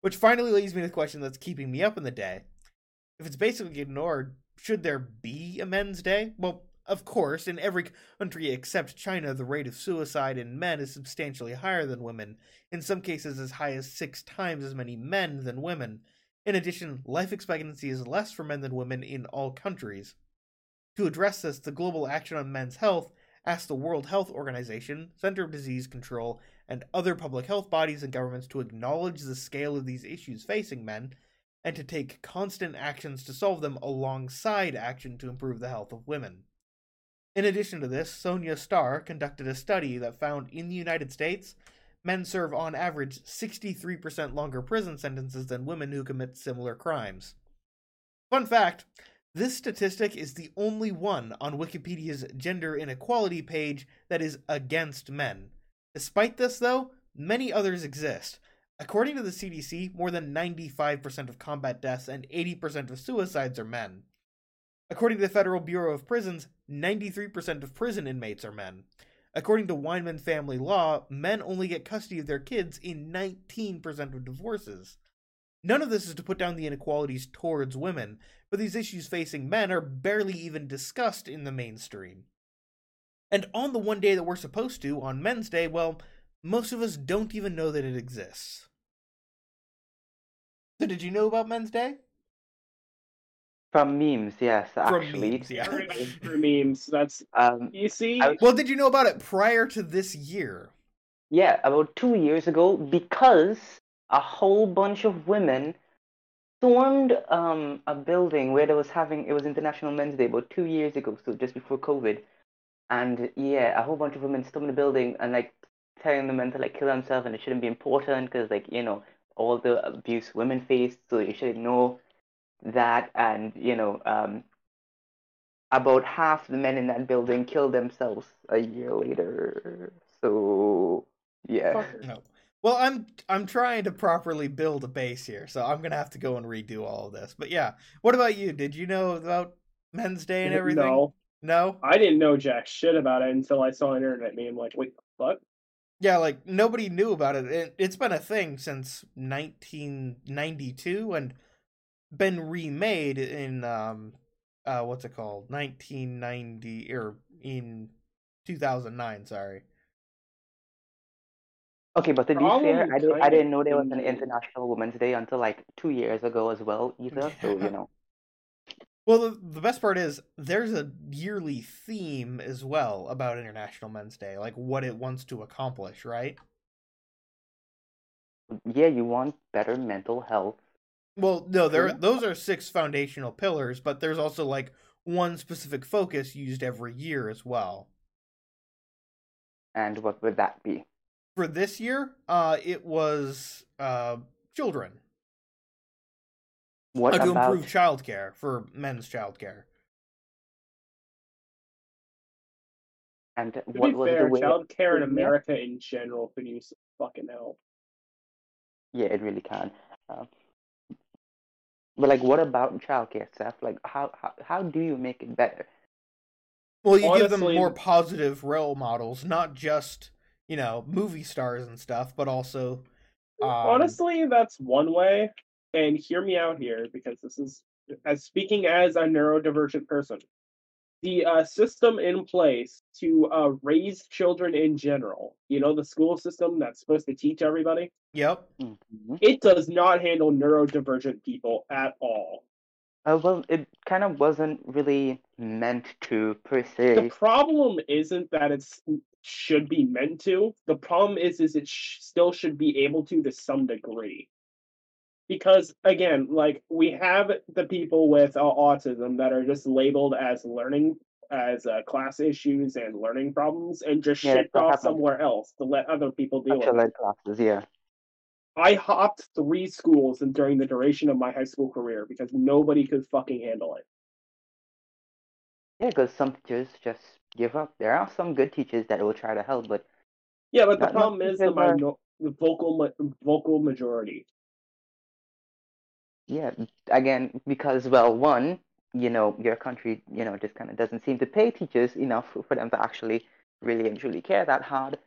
which finally leads me to the question that's keeping me up in the day. If it's basically ignored, should there be a Men's Day? Well, of course, in every country except China, the rate of suicide in men is substantially higher than women, in some cases as high as six times as many men than women. In addition, life expectancy is less for men than women in all countries. To address this, the Global Action on Men's Health asked the World Health Organization, Center of Disease Control, and other public health bodies and governments to acknowledge the scale of these issues facing men and to take constant actions to solve them alongside action to improve the health of women. In addition to this, Sonja Starr conducted a study that found in the United States, men serve on average 63% longer prison sentences than women who commit similar crimes. Fun fact this statistic is the only one on Wikipedia's gender inequality page that is against men. Despite this, though, many others exist. According to the CDC, more than 95% of combat deaths and 80% of suicides are men. According to the Federal Bureau of Prisons, 93% of prison inmates are men. According to Weinman family law, men only get custody of their kids in 19% of divorces. None of this is to put down the inequalities towards women, but these issues facing men are barely even discussed in the mainstream. And on the one day that we're supposed to, on Men's Day, well, most of us don't even know that it exists. So, did you know about Men's Day? From memes, yes, From actually. memes, yeah. Heard about it through memes. That's Um, you see. I- Well, did you know about it prior to this year? yeah, about two years ago, because a whole bunch of women stormed um, a building where there was having it was International Men's Day about two years ago, so just before COVID. And yeah, a whole bunch of women stormed the building and like telling the men to like kill themselves and it shouldn't be important because like you know all the abuse women face, so you should know that. And you know, um, about half the men in that building killed themselves a year later. So yeah. No. Well, I'm I'm trying to properly build a base here, so I'm gonna have to go and redo all of this. But yeah, what about you? Did you know about Men's Day and everything? No, No? I didn't know jack shit about it until I saw an internet meme. Like, wait, what? Yeah, like nobody knew about it. it. It's been a thing since 1992 and been remade in um uh what's it called? 1990 or in 2009, sorry. Okay, but to be Problem fair, I, did, I didn't know there was an International Women's Day until like two years ago as well, either. So, you know. Well, the, the best part is there's a yearly theme as well about International Men's Day, like what it wants to accomplish, right? Yeah, you want better mental health. Well, no, there those are six foundational pillars, but there's also like one specific focus used every year as well. And what would that be? For this year, uh it was uh children. What Uh, to about improve childcare for men's childcare. and To what be was fair, the way? childcare in Yeah. America in general could use fucking help. Yeah, it really can. Um, but like, what about childcare, Seth? Like, how how how do you make it better? Well, you give them more positive role models, not just, you know, movie stars and stuff, but also um, Honestly, that's one way. And hear me out here because this is as speaking as a neurodivergent person. The uh, system in place to uh, raise children in general, you know, the school system that's supposed to teach everybody, Yep. Mhm. it does not handle neurodivergent people at all. Uh, well, it kind of wasn't really meant to per The problem isn't that it should be meant to. The problem is, is it sh- still should be able to to some degree. Because again, like we have the people with uh, autism that are just labeled as learning as uh, class issues and learning problems and just Yeah, shipped off somewhere else to let other people deal with it. classes, yeah. I hopped three schools and during the duration of my high school career because nobody could fucking handle it. Yeah, because some teachers just give up. There are some good teachers that will try to help, but Yeah, but the problem is the, minor- the vocal vocal majority. Yeah, again, because well, one, you know, your country, you know, just kind of doesn't seem to pay teachers enough for them to actually really and truly care that hard.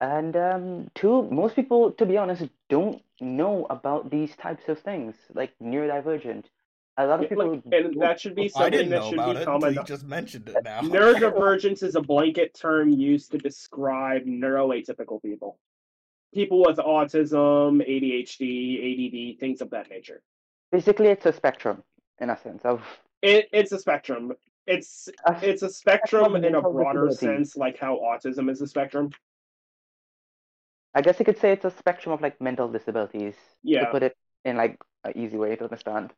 And um, two, most people, to be honest, don't know about these types of things, like neurodivergent. A lot of Yeah, people, like, and that should be I something didn't that know should about be it common. you just mentioned it now. Neurodivergence is a blanket term used to describe neuroatypical people. People with autism, ADHD, ADD, things of that nature. basically, it's a spectrum in a sense of It, it's a spectrum. It's a it's a spectrum in a broader sense, like how autism is a spectrum. I guess you could say it's a spectrum of like mental disabilities. Yeah. To put it in like an easy way to understand.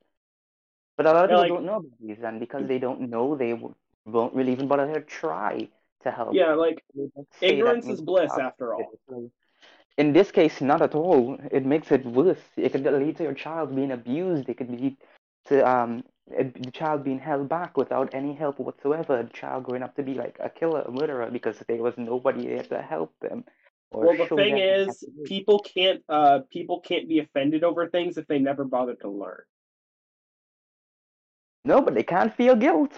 But a lot of people like- don't know about these, and because mm-hmm. they don't know, they won't really even bother to try to help. Yeah, like They just say that ignorance is bliss after all. In this case, not at all. It makes it worse. It could lead to your child being abused. It could lead to um the child being held back without any help whatsoever. The child growing up to be like a killer, a murderer, because there was nobody there to help them. Well, the thing is, people can't uh people can't be offended over things if they never bothered to learn. no, but they can't feel guilt.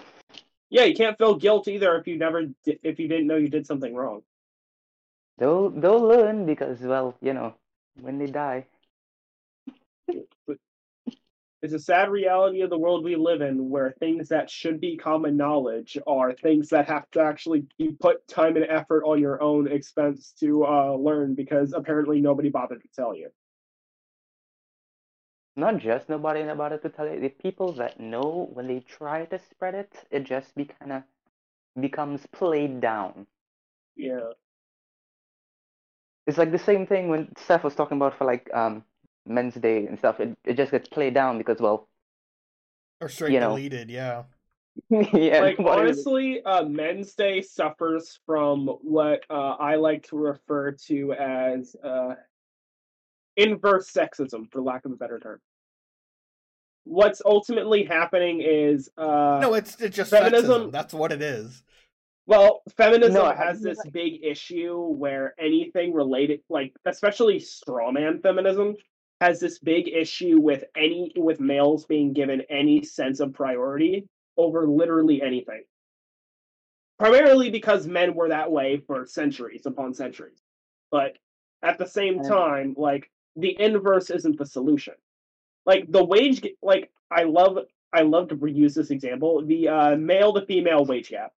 Yeah, you can't feel guilt either if you never if you didn't know you did something wrong. They'll they'll learn because well, you know, when they die. It's a sad reality of the world we live in where things that should be common knowledge are things that have to actually be put time and effort on your own expense to uh, learn because apparently nobody bothered to tell you. Not just nobody bothered to tell you. The people that know when they try to spread it, it just be kind of becomes played down. Yeah. It's like the same thing when Steph was talking about for like um Men's Day and stuff. It it just gets played down because well, or straight you know. deleted, yeah. yeah. like honestly, uh, Men's Day suffers from what uh, I like to refer to as uh, inverse sexism, for lack of a better term. What's ultimately happening is uh, No, it's it's just feminism- sexism. That's what it is. Well, feminism No, has this big issue where anything related, like especially strawman feminism, has this big issue with any with males being given any sense of priority over literally anything. Primarily because men were that way for centuries upon centuries, but at the same time, like the inverse isn't the solution. Like the wage, like I love, I love to reuse this example: the uh, male to female wage gap.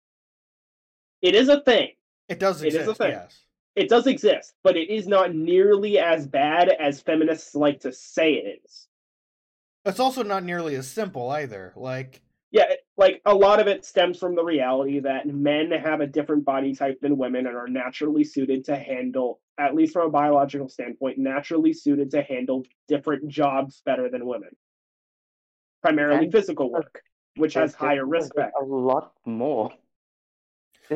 It is a thing. It does It is a exist, thing. yes. It does exist, but it is not nearly as bad as feminists like to say it is. It's also not nearly as simple either. Like Yeah, like a lot of it stems from the reality that men have a different body type than women and are naturally suited to handle, at least from a biological standpoint, naturally suited to handle different jobs better than women. Primarily And- physical work, which has higher just- risk there's factors. A lot more.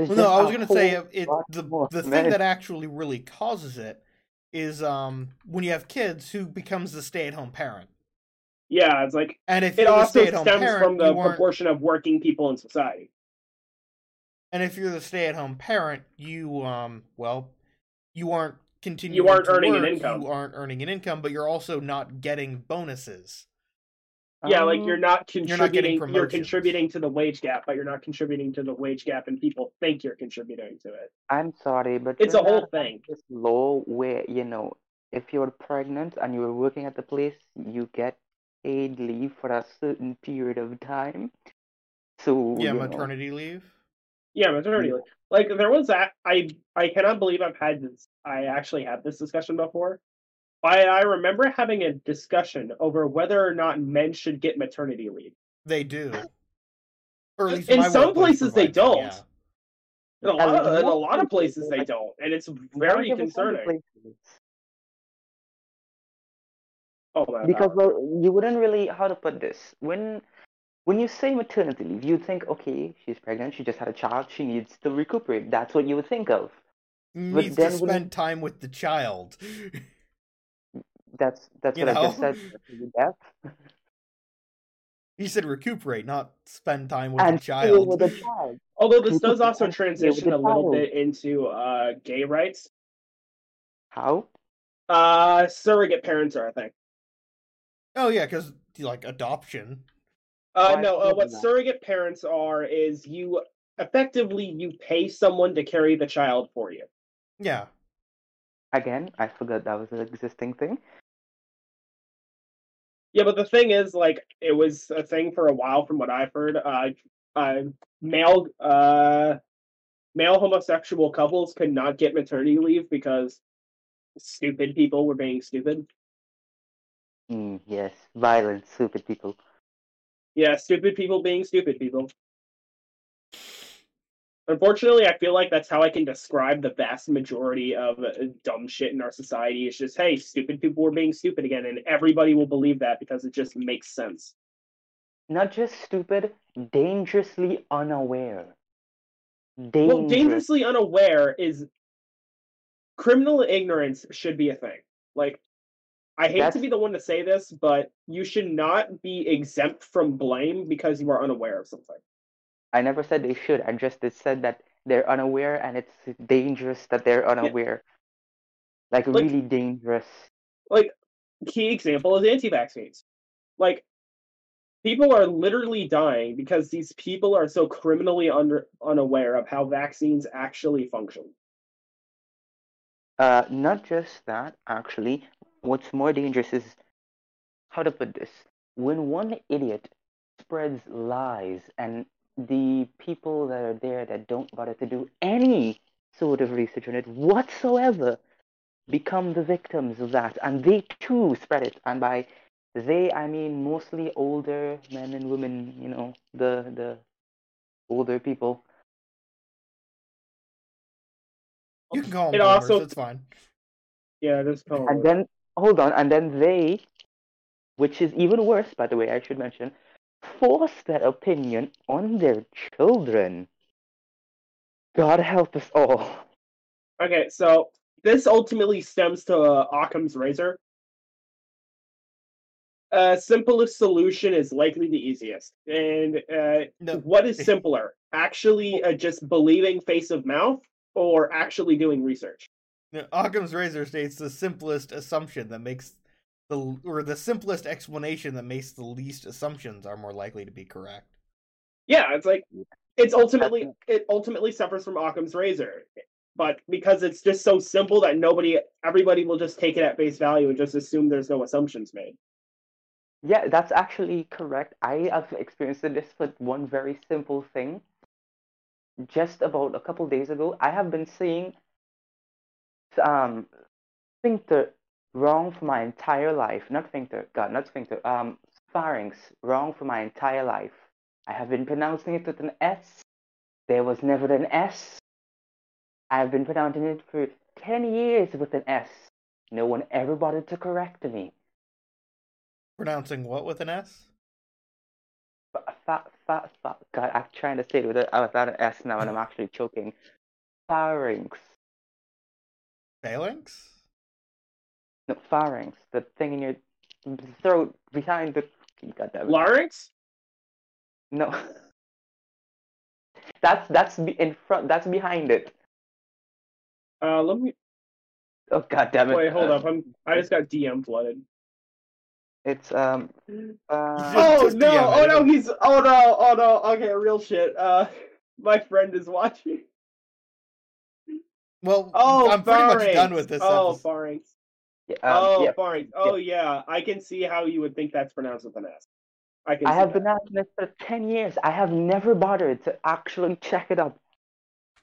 Well, no, I was gonna say whole uh, it. The the thing men. that actually really causes it is um when you have kids who becomes the stay at home parent, Yeah, it's like and if it also stay at home stems parent, from the proportion of working people in society. and if you're the stay at home parent, you um well, you aren't continuing. You aren't to earning an income. You aren't earning an income, but you're also not getting bonuses. Yeah, like Um, you're not You're not getting contributing. You're, contributing to the wage gap, but you're not contributing to the wage gap, and people think you're contributing to it. I'm sorry, but It's a whole not thing. This law where you know, if you're pregnant and you're working at the place, you get paid leave for a certain period of time. So Yeah, you know, maternity leave. Yeah, maternity leave. Like there was that. I I cannot believe I've had this. I actually had this discussion before. I I remember having a discussion over whether or not men should get maternity leave. They do. Or at least In some places they don't. yeah. In a lot of in a lot of places, places they don't, and it's very majority of the concerning. Oh my Because well, you wouldn't really how to put this when when you say maternity leave, you'd think, okay, she's pregnant, she just had a child, she needs to recuperate. That's what you would think of. Needs to then when- spend time with the child. That's that's You what I just know? said. Death. He said recuperate, not spend time with and the child. with a child. Although this does also can't deal with transition a little bit into uh, gay rights. How? Uh, surrogate parents are a thing. Oh yeah, because like adoption. Uh, Oh, no, uh, what that. surrogate parents are is you effectively you pay someone to carry the child for you. Yeah. Again, I forgot that was an existing thing. Yeah, but the thing is, like, it was a thing for a while, from what I've heard. Uh, uh, male, uh, male homosexual couples could not get maternity leave because stupid people were being stupid. Mm, yes, violent, stupid people. Yeah, stupid people being stupid people. Unfortunately, I feel like that's how I can describe the vast majority of uh, dumb shit in our society. It's just, hey, stupid people were being stupid again, and everybody will believe that because it just makes sense. Not just stupid, dangerously unaware. Dangerous. Well, dangerously unaware is criminal ignorance should be a thing. Like, I hate to be the one to say this, but you should not be exempt from blame because you are unaware of something. I never said they should. I just said that they're unaware and it's dangerous that they're unaware. Like, Like- really dangerous. Like, key example is anti-vaccines. Like, people are literally dying because these people are so criminally under unaware of how vaccines actually function. Uh, not just that, actually. What's more dangerous is how to put this. When one idiot spreads lies and the people that are there that don't bother to do any sort of research on it whatsoever become the victims of that. And they too spread it. And by they i mean mostly older men and women you know the the older people. You can call It them boomers, also- it's fine. Yeah, there's kind and then hold on. And then they which is even worse by the way i should mention force that opinion on their children god help us all Okay, so this ultimately stems to uh, Occam's razor. Uh, simplest solution is likely the easiest. And uh, No. what is simpler? Actually, uh, just believing face of mouth, or actually doing research? No, Occam's razor states the simplest assumption that makes the or the simplest explanation that makes the least assumptions are more likely to be correct. Yeah, it's like it's ultimately it ultimately suffers from Occam's razor, but because it's just so simple that nobody, everybody will just take it at face value and just assume there's no assumptions made. Yeah, that's actually correct. I have experienced this with one very simple thing. Just about a couple days ago, I have been seeing um sphincter wrong for my entire life. Not sphincter, God, not sphincter. Um, pharynx wrong for my entire life. I have been pronouncing it with an S. There was never an S. I've been pronouncing it for ten years with an S. No one ever bothered to correct me. Pronouncing what with an S? Fa- fa- fa- fa- God, I'm trying to say it with without an S now, and I'm actually choking. Pharynx. Phalanx? No, pharynx. The thing in your throat behind the. God damn it. Larynx? No. That's that's in front. That's behind it. Uh, let me Oh God damn it. wait. Hold Uh, up, I'm I just got DM flooded. It's um. Uh, Oh just no! DM Oh it. no! He's oh no! Oh no! Okay, real shit. Uh, my friend is watching. Well, Oh, I'm pretty much done with this Oh, episode. pharynx. Yeah, um, oh, yeah. pharynx. Oh yeah, I can see how you would think that's pronounced with an S. I can. I have that. been asking this for 10 years. I have never bothered to actually check it up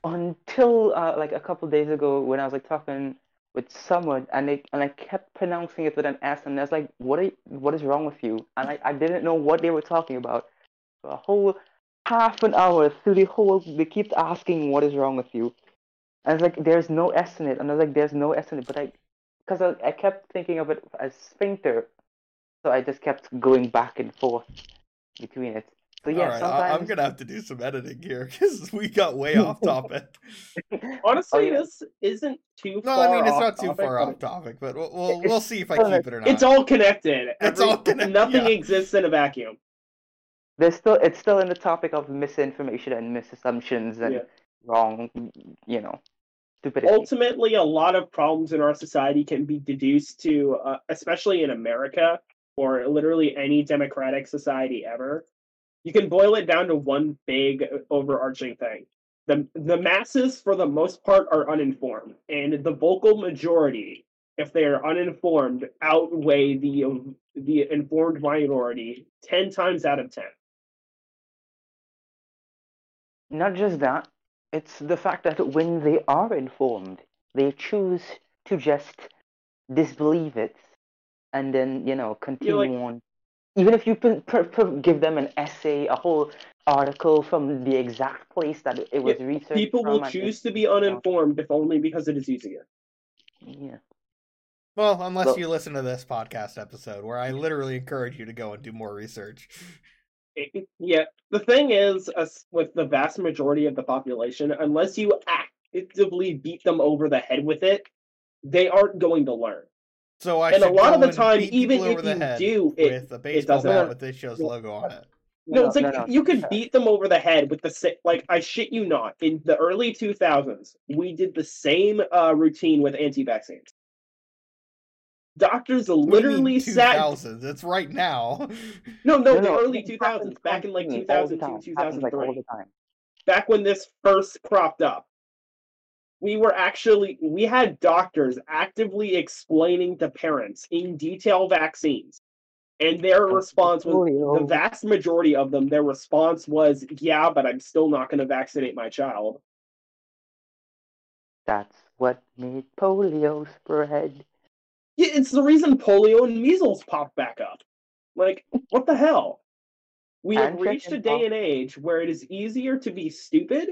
until uh, like a couple days ago when I was like talking with someone and they and I kept pronouncing it with an S and I was like, what are you, what is wrong with you? And I, I didn't know what they were talking about. For a whole half an hour through the whole they kept asking what is wrong with you. And I was like, there's no S in it. And I was like, there's no S in it. But I because I, I kept thinking of it as sphincter. So I just kept going back and forth between it. So yeah, All right, I- sometimes I'm gonna have to do some editing here because we got way off oh, topic. Honestly, Oh, yeah. this isn't too No, far I mean it's not too topic, far off topic, but we'll we'll, we'll see if I well, keep it or not. It's all connected. It's Every- all connected, Nothing yeah. exists in a vacuum. there's still it's still in the topic of misinformation and misassumptions and Yeah. wrong, you know, stupidity. Ultimately, a lot of problems in our society can be deduced to, uh, especially in America or literally any democratic society ever. You can boil it down to one big uh, overarching thing. The, the masses, for the most part, are uninformed, and the vocal majority, if they are uninformed, outweigh the um, the informed minority ten times out of ten. Not just that, it's the fact that when they are informed, they choose to just disbelieve it and then, you know, continue like- on. Even if you p- p- p- give them an essay, a whole article from the exact place that it was researched People from will choose to be uninformed if only because it is easier. yeah. Well, unless Well- you listen to this podcast episode where I literally encourage you to go and do more research. It- yeah, the thing is, as with the vast majority of the population, unless you actively beat them over the head with it, they aren't going to learn. So I and a lot of the time, even if you do, it with a baseball doesn't- bat with this show's logo on it. No, it's like no, no. you could beat them over the head with the sa- like I shit you not. In the early 2000s, we did the same uh, routine with anti-vaccines. Doctors What do you mean literally sat 2000s? It's right now. no, no, No, the no, early 2000s, back in like constantly, all the 2002, time. Happens, like, all 2003, the time. back when this first cropped up. We were actually we had doctors actively explaining to parents in detail vaccines. And their response was the vast majority of them, their response was, yeah, but I'm still not going to vaccinate my child. That's what made polio spread. Yeah, it's the reason polio and measles popped back up. Like, what the hell? We have reached a day and age where it is easier to be stupid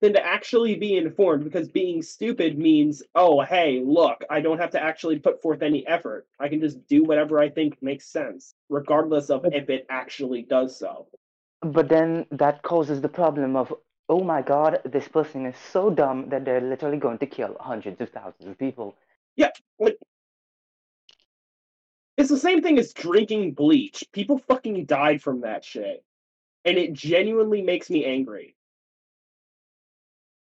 than to actually be informed because being stupid means, oh, hey, look, I don't have to actually put forth any effort. I can just do whatever I think makes sense, regardless of if it actually does so. But then that causes the problem of, oh my god, this person is so dumb that they're literally going to kill hundreds of thousands of people. It's the same thing as drinking bleach. People fucking died from that shit. And it genuinely makes me angry.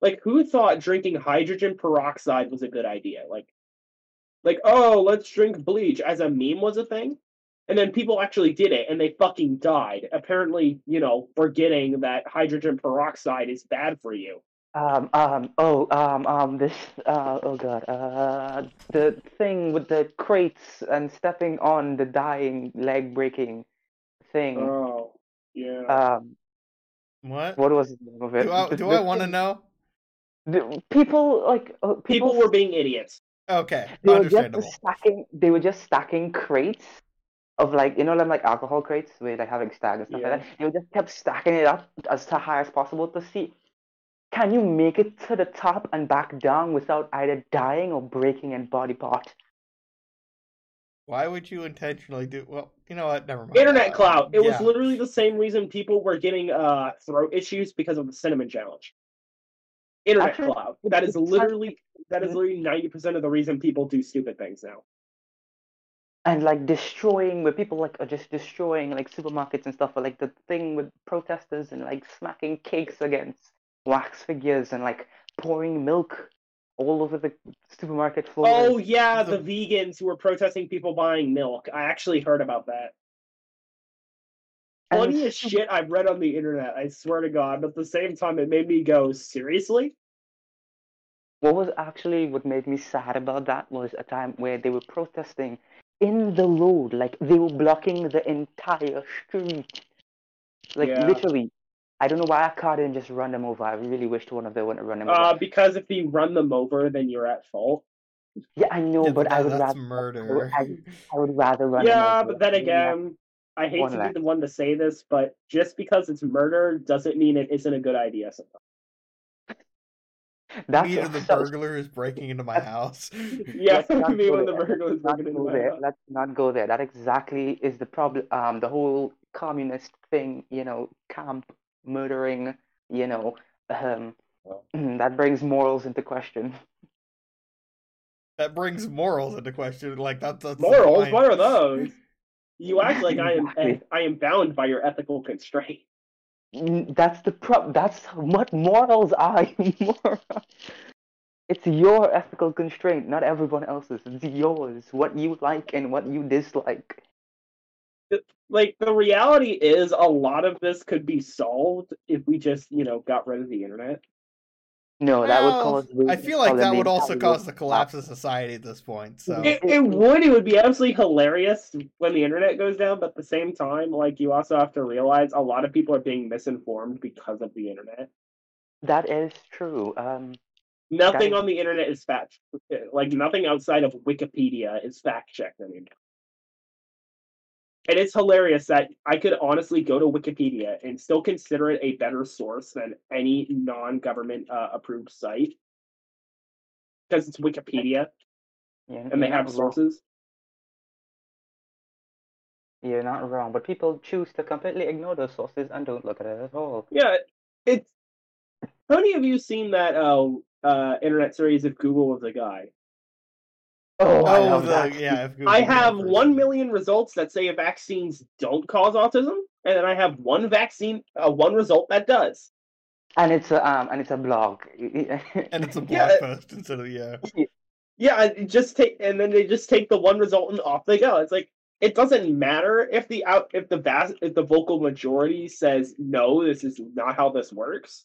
Like who thought drinking hydrogen peroxide was a good idea? Like like oh, let's drink bleach as a meme was a thing? And then people actually did it and they fucking died. Apparently, you know, forgetting that hydrogen peroxide is bad for you. Um, um, oh, um, um, this, uh, oh god, uh, the thing with the crates and stepping on the dying leg breaking thing. Oh, yeah. Um, What? what was the name of it? Do I, do I want to know? the- people like uh, people, people were being idiots. Okay, they were understandable. just stacking they were just stacking crates of like you know them like alcohol crates with like having stag and stuff Yeah. like that. They just kept stacking it up as high as possible to see can you make it to the top and back down without either dying or breaking a body part. Why would you intentionally do? Well, you know what? Never mind. Internet cloud. clout. It was literally the same reason people were getting uh throat issues because of the cinnamon challenge. Internet Actually, clout. it- That is literally that is literally ninety percent of the reason people do stupid things now. and like destroying where people like are just destroying like supermarkets and stuff or like the thing with protesters and like smacking cakes against wax figures and like pouring milk all over the supermarket floor Oh yeah, The- the vegans who were protesting people buying milk. I actually heard about that. And Funniest shit I've read on the internet, I swear to God. But at the same time, it made me go, seriously? what was actually what made me sad about that was a time where they were protesting in the road like they were blocking the entire street like Yeah. literally i don't know why a car didn't just run them over i really wished one of them wouldn't run them over Uh, because if you run them over, then you're at fault. yeah i know Yeah, but i would that's rather murder. I, I would rather run them Yeah, over but then again, I hate to be the one to say this, but just because it's murder doesn't mean it isn't a good idea sometimes. That's Me and the so- burglar is breaking into my house. Yeah, Let's not me go when the there. burglar was breaking into go my there. house. Let's not go there. That exactly is the problem. Um, the whole communist thing, you know, camp murdering, you know, um, that brings morals into question. That brings morals into question. Like that's, that's the Morals? What are those? You act like I am I am bound by your ethical constraint. That's the pro. That's what morals are. Moral. It's your ethical constraint, not everyone else's. It's yours. What you like and what you dislike. Like the reality is a lot of this could be solved if we just, you know, got rid of the internet. No, that would Well, cause. I feel like that would also cause the collapse of society at this point. So It, it would. It would be absolutely hilarious when the internet goes down, but at the same time, like you also have to realize a lot of people are being misinformed because of the internet. That is true. Um, Nothing That- on the internet is fact like nothing outside of Wikipedia is fact checked anymore. And it's hilarious that I could honestly go to Wikipedia and still consider it a better source than any non-government uh, approved site because it's Wikipedia yeah, and they have not wrong. sources. You're not wrong, but people choose to completely ignore those sources and don't look at it at all. Yeah, it's. How many of you seen that uh, uh, internet series if Google was a guy? Oh, I oh, love the, that. yeah. If I have person. one million results that say vaccines don't cause autism, and then I have one vaccine, uh, one result that does. And it's a um, and it's a blog. and it's a blog Yeah. post instead of yeah. Yeah, just take, and then they just take the one result and off they go. It's like it doesn't matter if the out if the vast if the vocal majority says no, this is not how this works.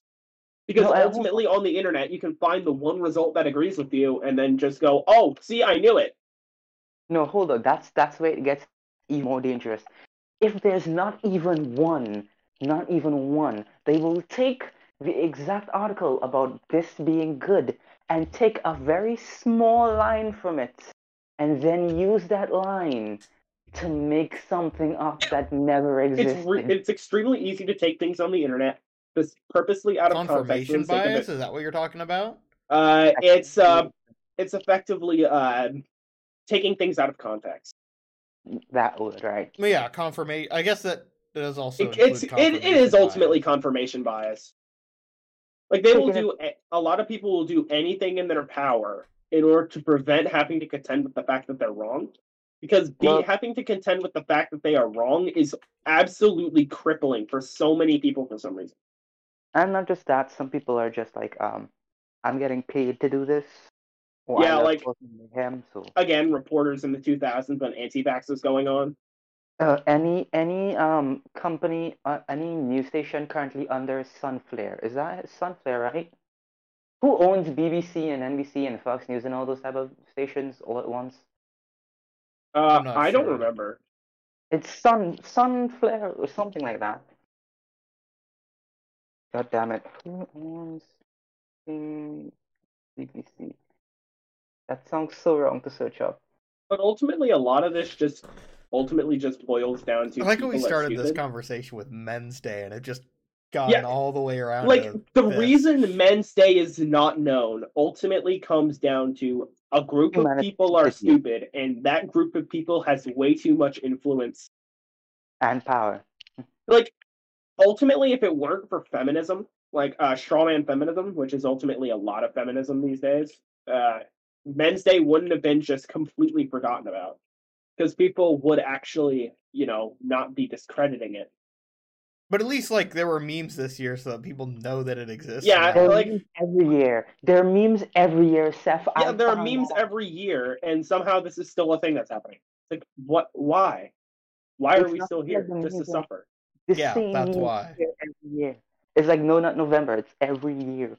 Because No, ultimately on the internet you can find the one result that agrees with you and then just go, "Oh, see, I knew it." No, hold on. That's that's where it gets even more dangerous. If there's not even one, not even one, they will take the exact article about this being good and take a very small line from it and then use that line to make something up that never existed. It's re- it's extremely easy to take things on the internet purposely out of context. Confirmation the sake of it. bias? Is that what you're talking about? Uh, it's uh, it's effectively uh, taking things out of context. that would right. Well, yeah, confirmation. I guess that does also. It, it's it, it is confirmation ultimately bias. confirmation bias. Like they will do a- a lot of people will do anything in their power in order to prevent having to contend with the fact that they're wrong. Because be, Well- having to contend with the fact that they are wrong is absolutely crippling for so many people for some reason. And not just that, some people are just like, um, I'm getting paid to do this. Or Yeah, like- him, so Again, reporters in the 2000s when anti-vax was going on. Uh, any any um company, uh, any news station currently under Sunflare? Is that Sunflare, right? Who owns BBC and NBC and Fox News and all those type of stations all at once? Uh, I'm not I don't remember. It's Sun Sunflare or something like that. God damn it! Who owns BBC? That sounds so wrong to search up. But ultimately, a lot of this just ultimately just boils down to I like how we started this conversation with Men's Day, and it just gone Yeah, all the way around. like the this. reason men's day is not known ultimately comes down to a group of people are stupid and that group of people has way too much influence And power. like ultimately if it weren't for feminism like uh strawman feminism which is ultimately a lot of feminism these days uh men's day wouldn't have been just completely forgotten about because people would actually you know not be discrediting it But at least like there were memes this year, so that people know that it exists. Yeah, now. There are like- memes every year. There are memes every year, Seth. yeah I there are memes out. every year and somehow this is still a thing that's happening it's like what why why are we still here because just to suffer The Yeah, same that's meme why. here Every year. It's like no, not November. It's every year.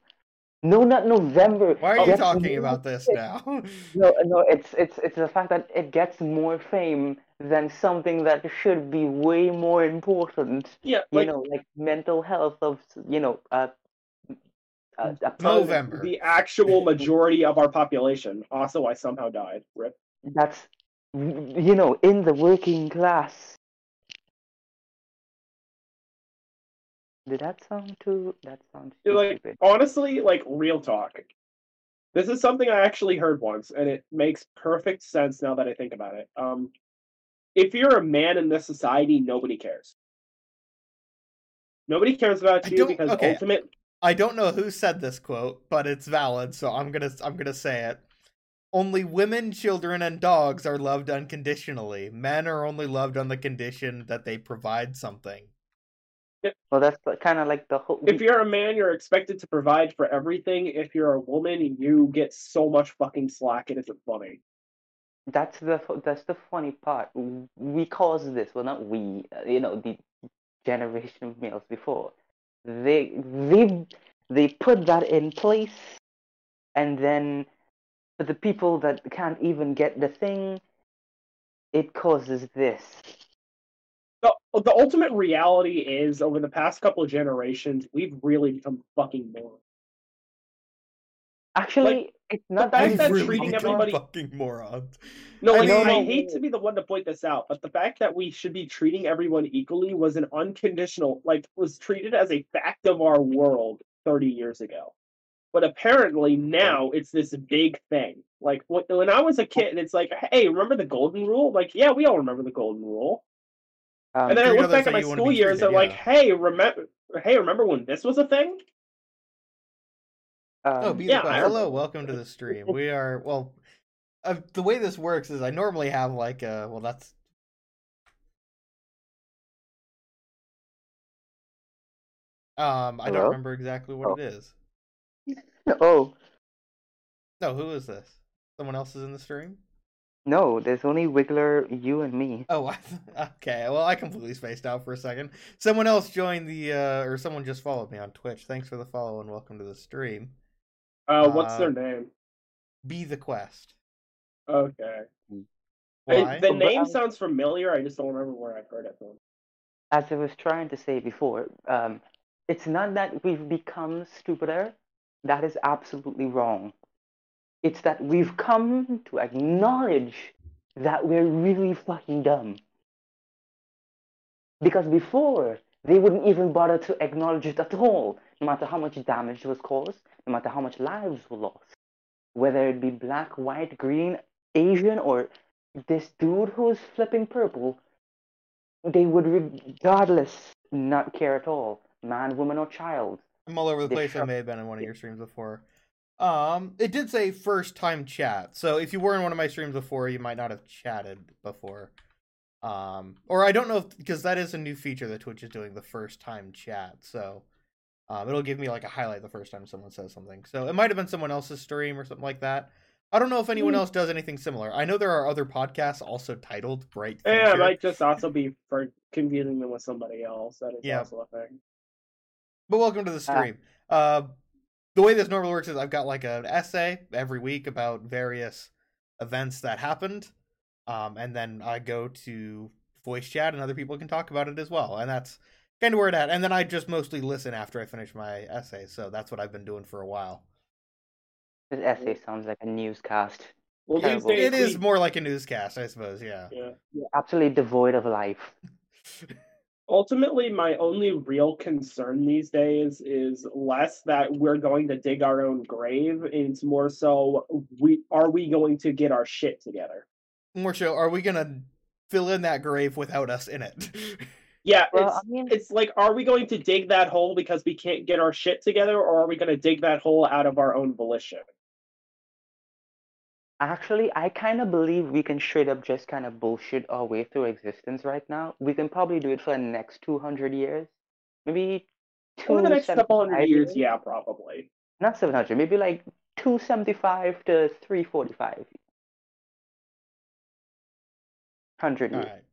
No, not November. Why are you talking more- about this now? No, no. It's it's it's the fact that it gets more fame than something that should be way more important. yeah You know, like mental health of you know uh, uh, a November. the actual majority of our population also i somehow died rip that's you know in the working class. Did that sound too? That sounds too like stupid. honestly like real talk this is something i actually heard once and it makes perfect sense now that i think about it um if you're a man in this society nobody cares Nobody cares about you because okay. ultimate. I don't know who said this quote, but it's valid, so I'm gonna I'm gonna say it. Only women, children, and dogs are loved unconditionally. Men are only loved on the condition that they provide something. Well, that's kind of like the whole. If you're a man, you're expected to provide for everything. If you're a woman, you get so much fucking slack. It isn't funny. That's the that's the funny part. We caused this. Well, not we. uh, You know, the generation of males before. They they they put that in place, and then for the people that can't even get the thing, it causes this. The, the ultimate reality is, over the past couple of generations, we've really become fucking morons. Actually, it's not fact that that We've treating everybody- fucking morons. No, I like, mean- I hate to be the one to point this out, but the fact that we should be treating everyone equally was an unconditional, like, was treated as a fact of our world 30 years ago. But apparently now it's this big thing. Like, when, when I was a kid, it's like, hey, remember the golden rule? Like, yeah, we all remember the golden rule. Um, And then I look back at my school years, treated, and like, hey, remember, hey, remember when this was a thing? Oh, um, be yeah, the I Hello, welcome to the stream. We are well. Uh, the way this works is I normally have like a well, that's. Um, I don't remember exactly what Oh. it is. oh No, who is this? Someone else is in the stream. No, there's only Wiggler, you, and me. Oh, I, okay. Well, I completely spaced out for a second. Someone else joined the, uh, or someone just followed me on Twitch. Thanks for the follow and welcome to the stream. Uh, what's Uh, their name? Be the quest. Okay. Why? It- the name I'm- sounds familiar. I just don't remember where I've heard it from. as I was trying to say before, um, it's not that we've become stupider. That is absolutely wrong. It's that we've come to acknowledge that we're really fucking dumb. Because before, they wouldn't even bother to acknowledge it at all, no matter how much damage was caused, no matter how much lives were lost. Whether it be black, white, green, Asian, or this dude who's flipping purple, they would regardless not care at all man woman or child I'm all over the They place. I may have been in one of your streams before. Um, it did say first time chat. So if you were in one of my streams before, you might not have chatted before. Um, or I don't know if because that is a new feature that Twitch is doing the first time chat. So um, it'll give me like a highlight the first time someone says something. So it might have been someone else's stream or something like that. I don't know if anyone Hmm. else does anything similar. I know there are other podcasts also titled Bright Yeah, it might just also be for confusing them with somebody else. That is Yeah. also a thing. But welcome to the stream. Uh, the way this normally works is I've got like an essay every week about various events that happened, um, and then I go to voice chat and other people can talk about it as well, and that's kind of where it at. And then I just mostly listen after I finish my essay, so that's what I've been doing for a while. this essay sounds like a newscast Well, these days It is we- more like a newscast, I suppose. Yeah. Yeah. absolutely devoid of life Ultimately, my only real concern these days is less that we're going to dig our own grave. It's more so we are we going to get our shit together. More so, are we gonna fill in that grave without us in it? Yeah, well it's i mean it's like are we going to dig that hole because we can't get our shit together, or are we going to dig that hole out of our own volition? Actually i kind of believe we can straight up just kind of bullshit our way through existence right now we can probably do it for the next 200 years maybe Over the next couple hundred years, yeah, probably. not 700 maybe like 275 to 345 100 years right.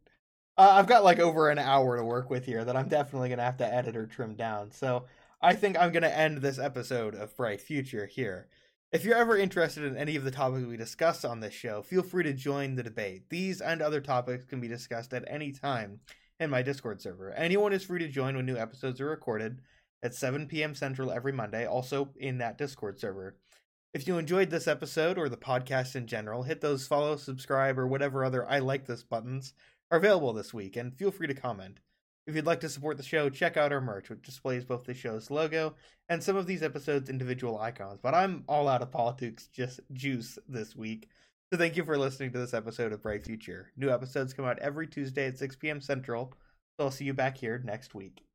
Uh, I've got like over an hour to work with here that I'm definitely gonna have to edit or trim down. So I think I'm gonna end this episode of Bright Future here. If you're ever interested in any of the topics we discuss on this show, feel free to join the debate. These and other topics can be discussed at any time in my Discord server. Anyone is free to join when new episodes are recorded at 7 p.m. Central every Monday, also in that Discord server. If you enjoyed this episode or the podcast in general, hit those follow, subscribe, or whatever other I like this buttons are available this week, and feel free to comment. If you'd like to support the show, check out our merch, which displays both the show's logo and some of these episodes' individual icons. But I'm all out of politics just juice this week. So thank you for listening to this episode of Bright Future. New episodes come out every Tuesday at 6 p.m. Central, so I'll see you back here next week.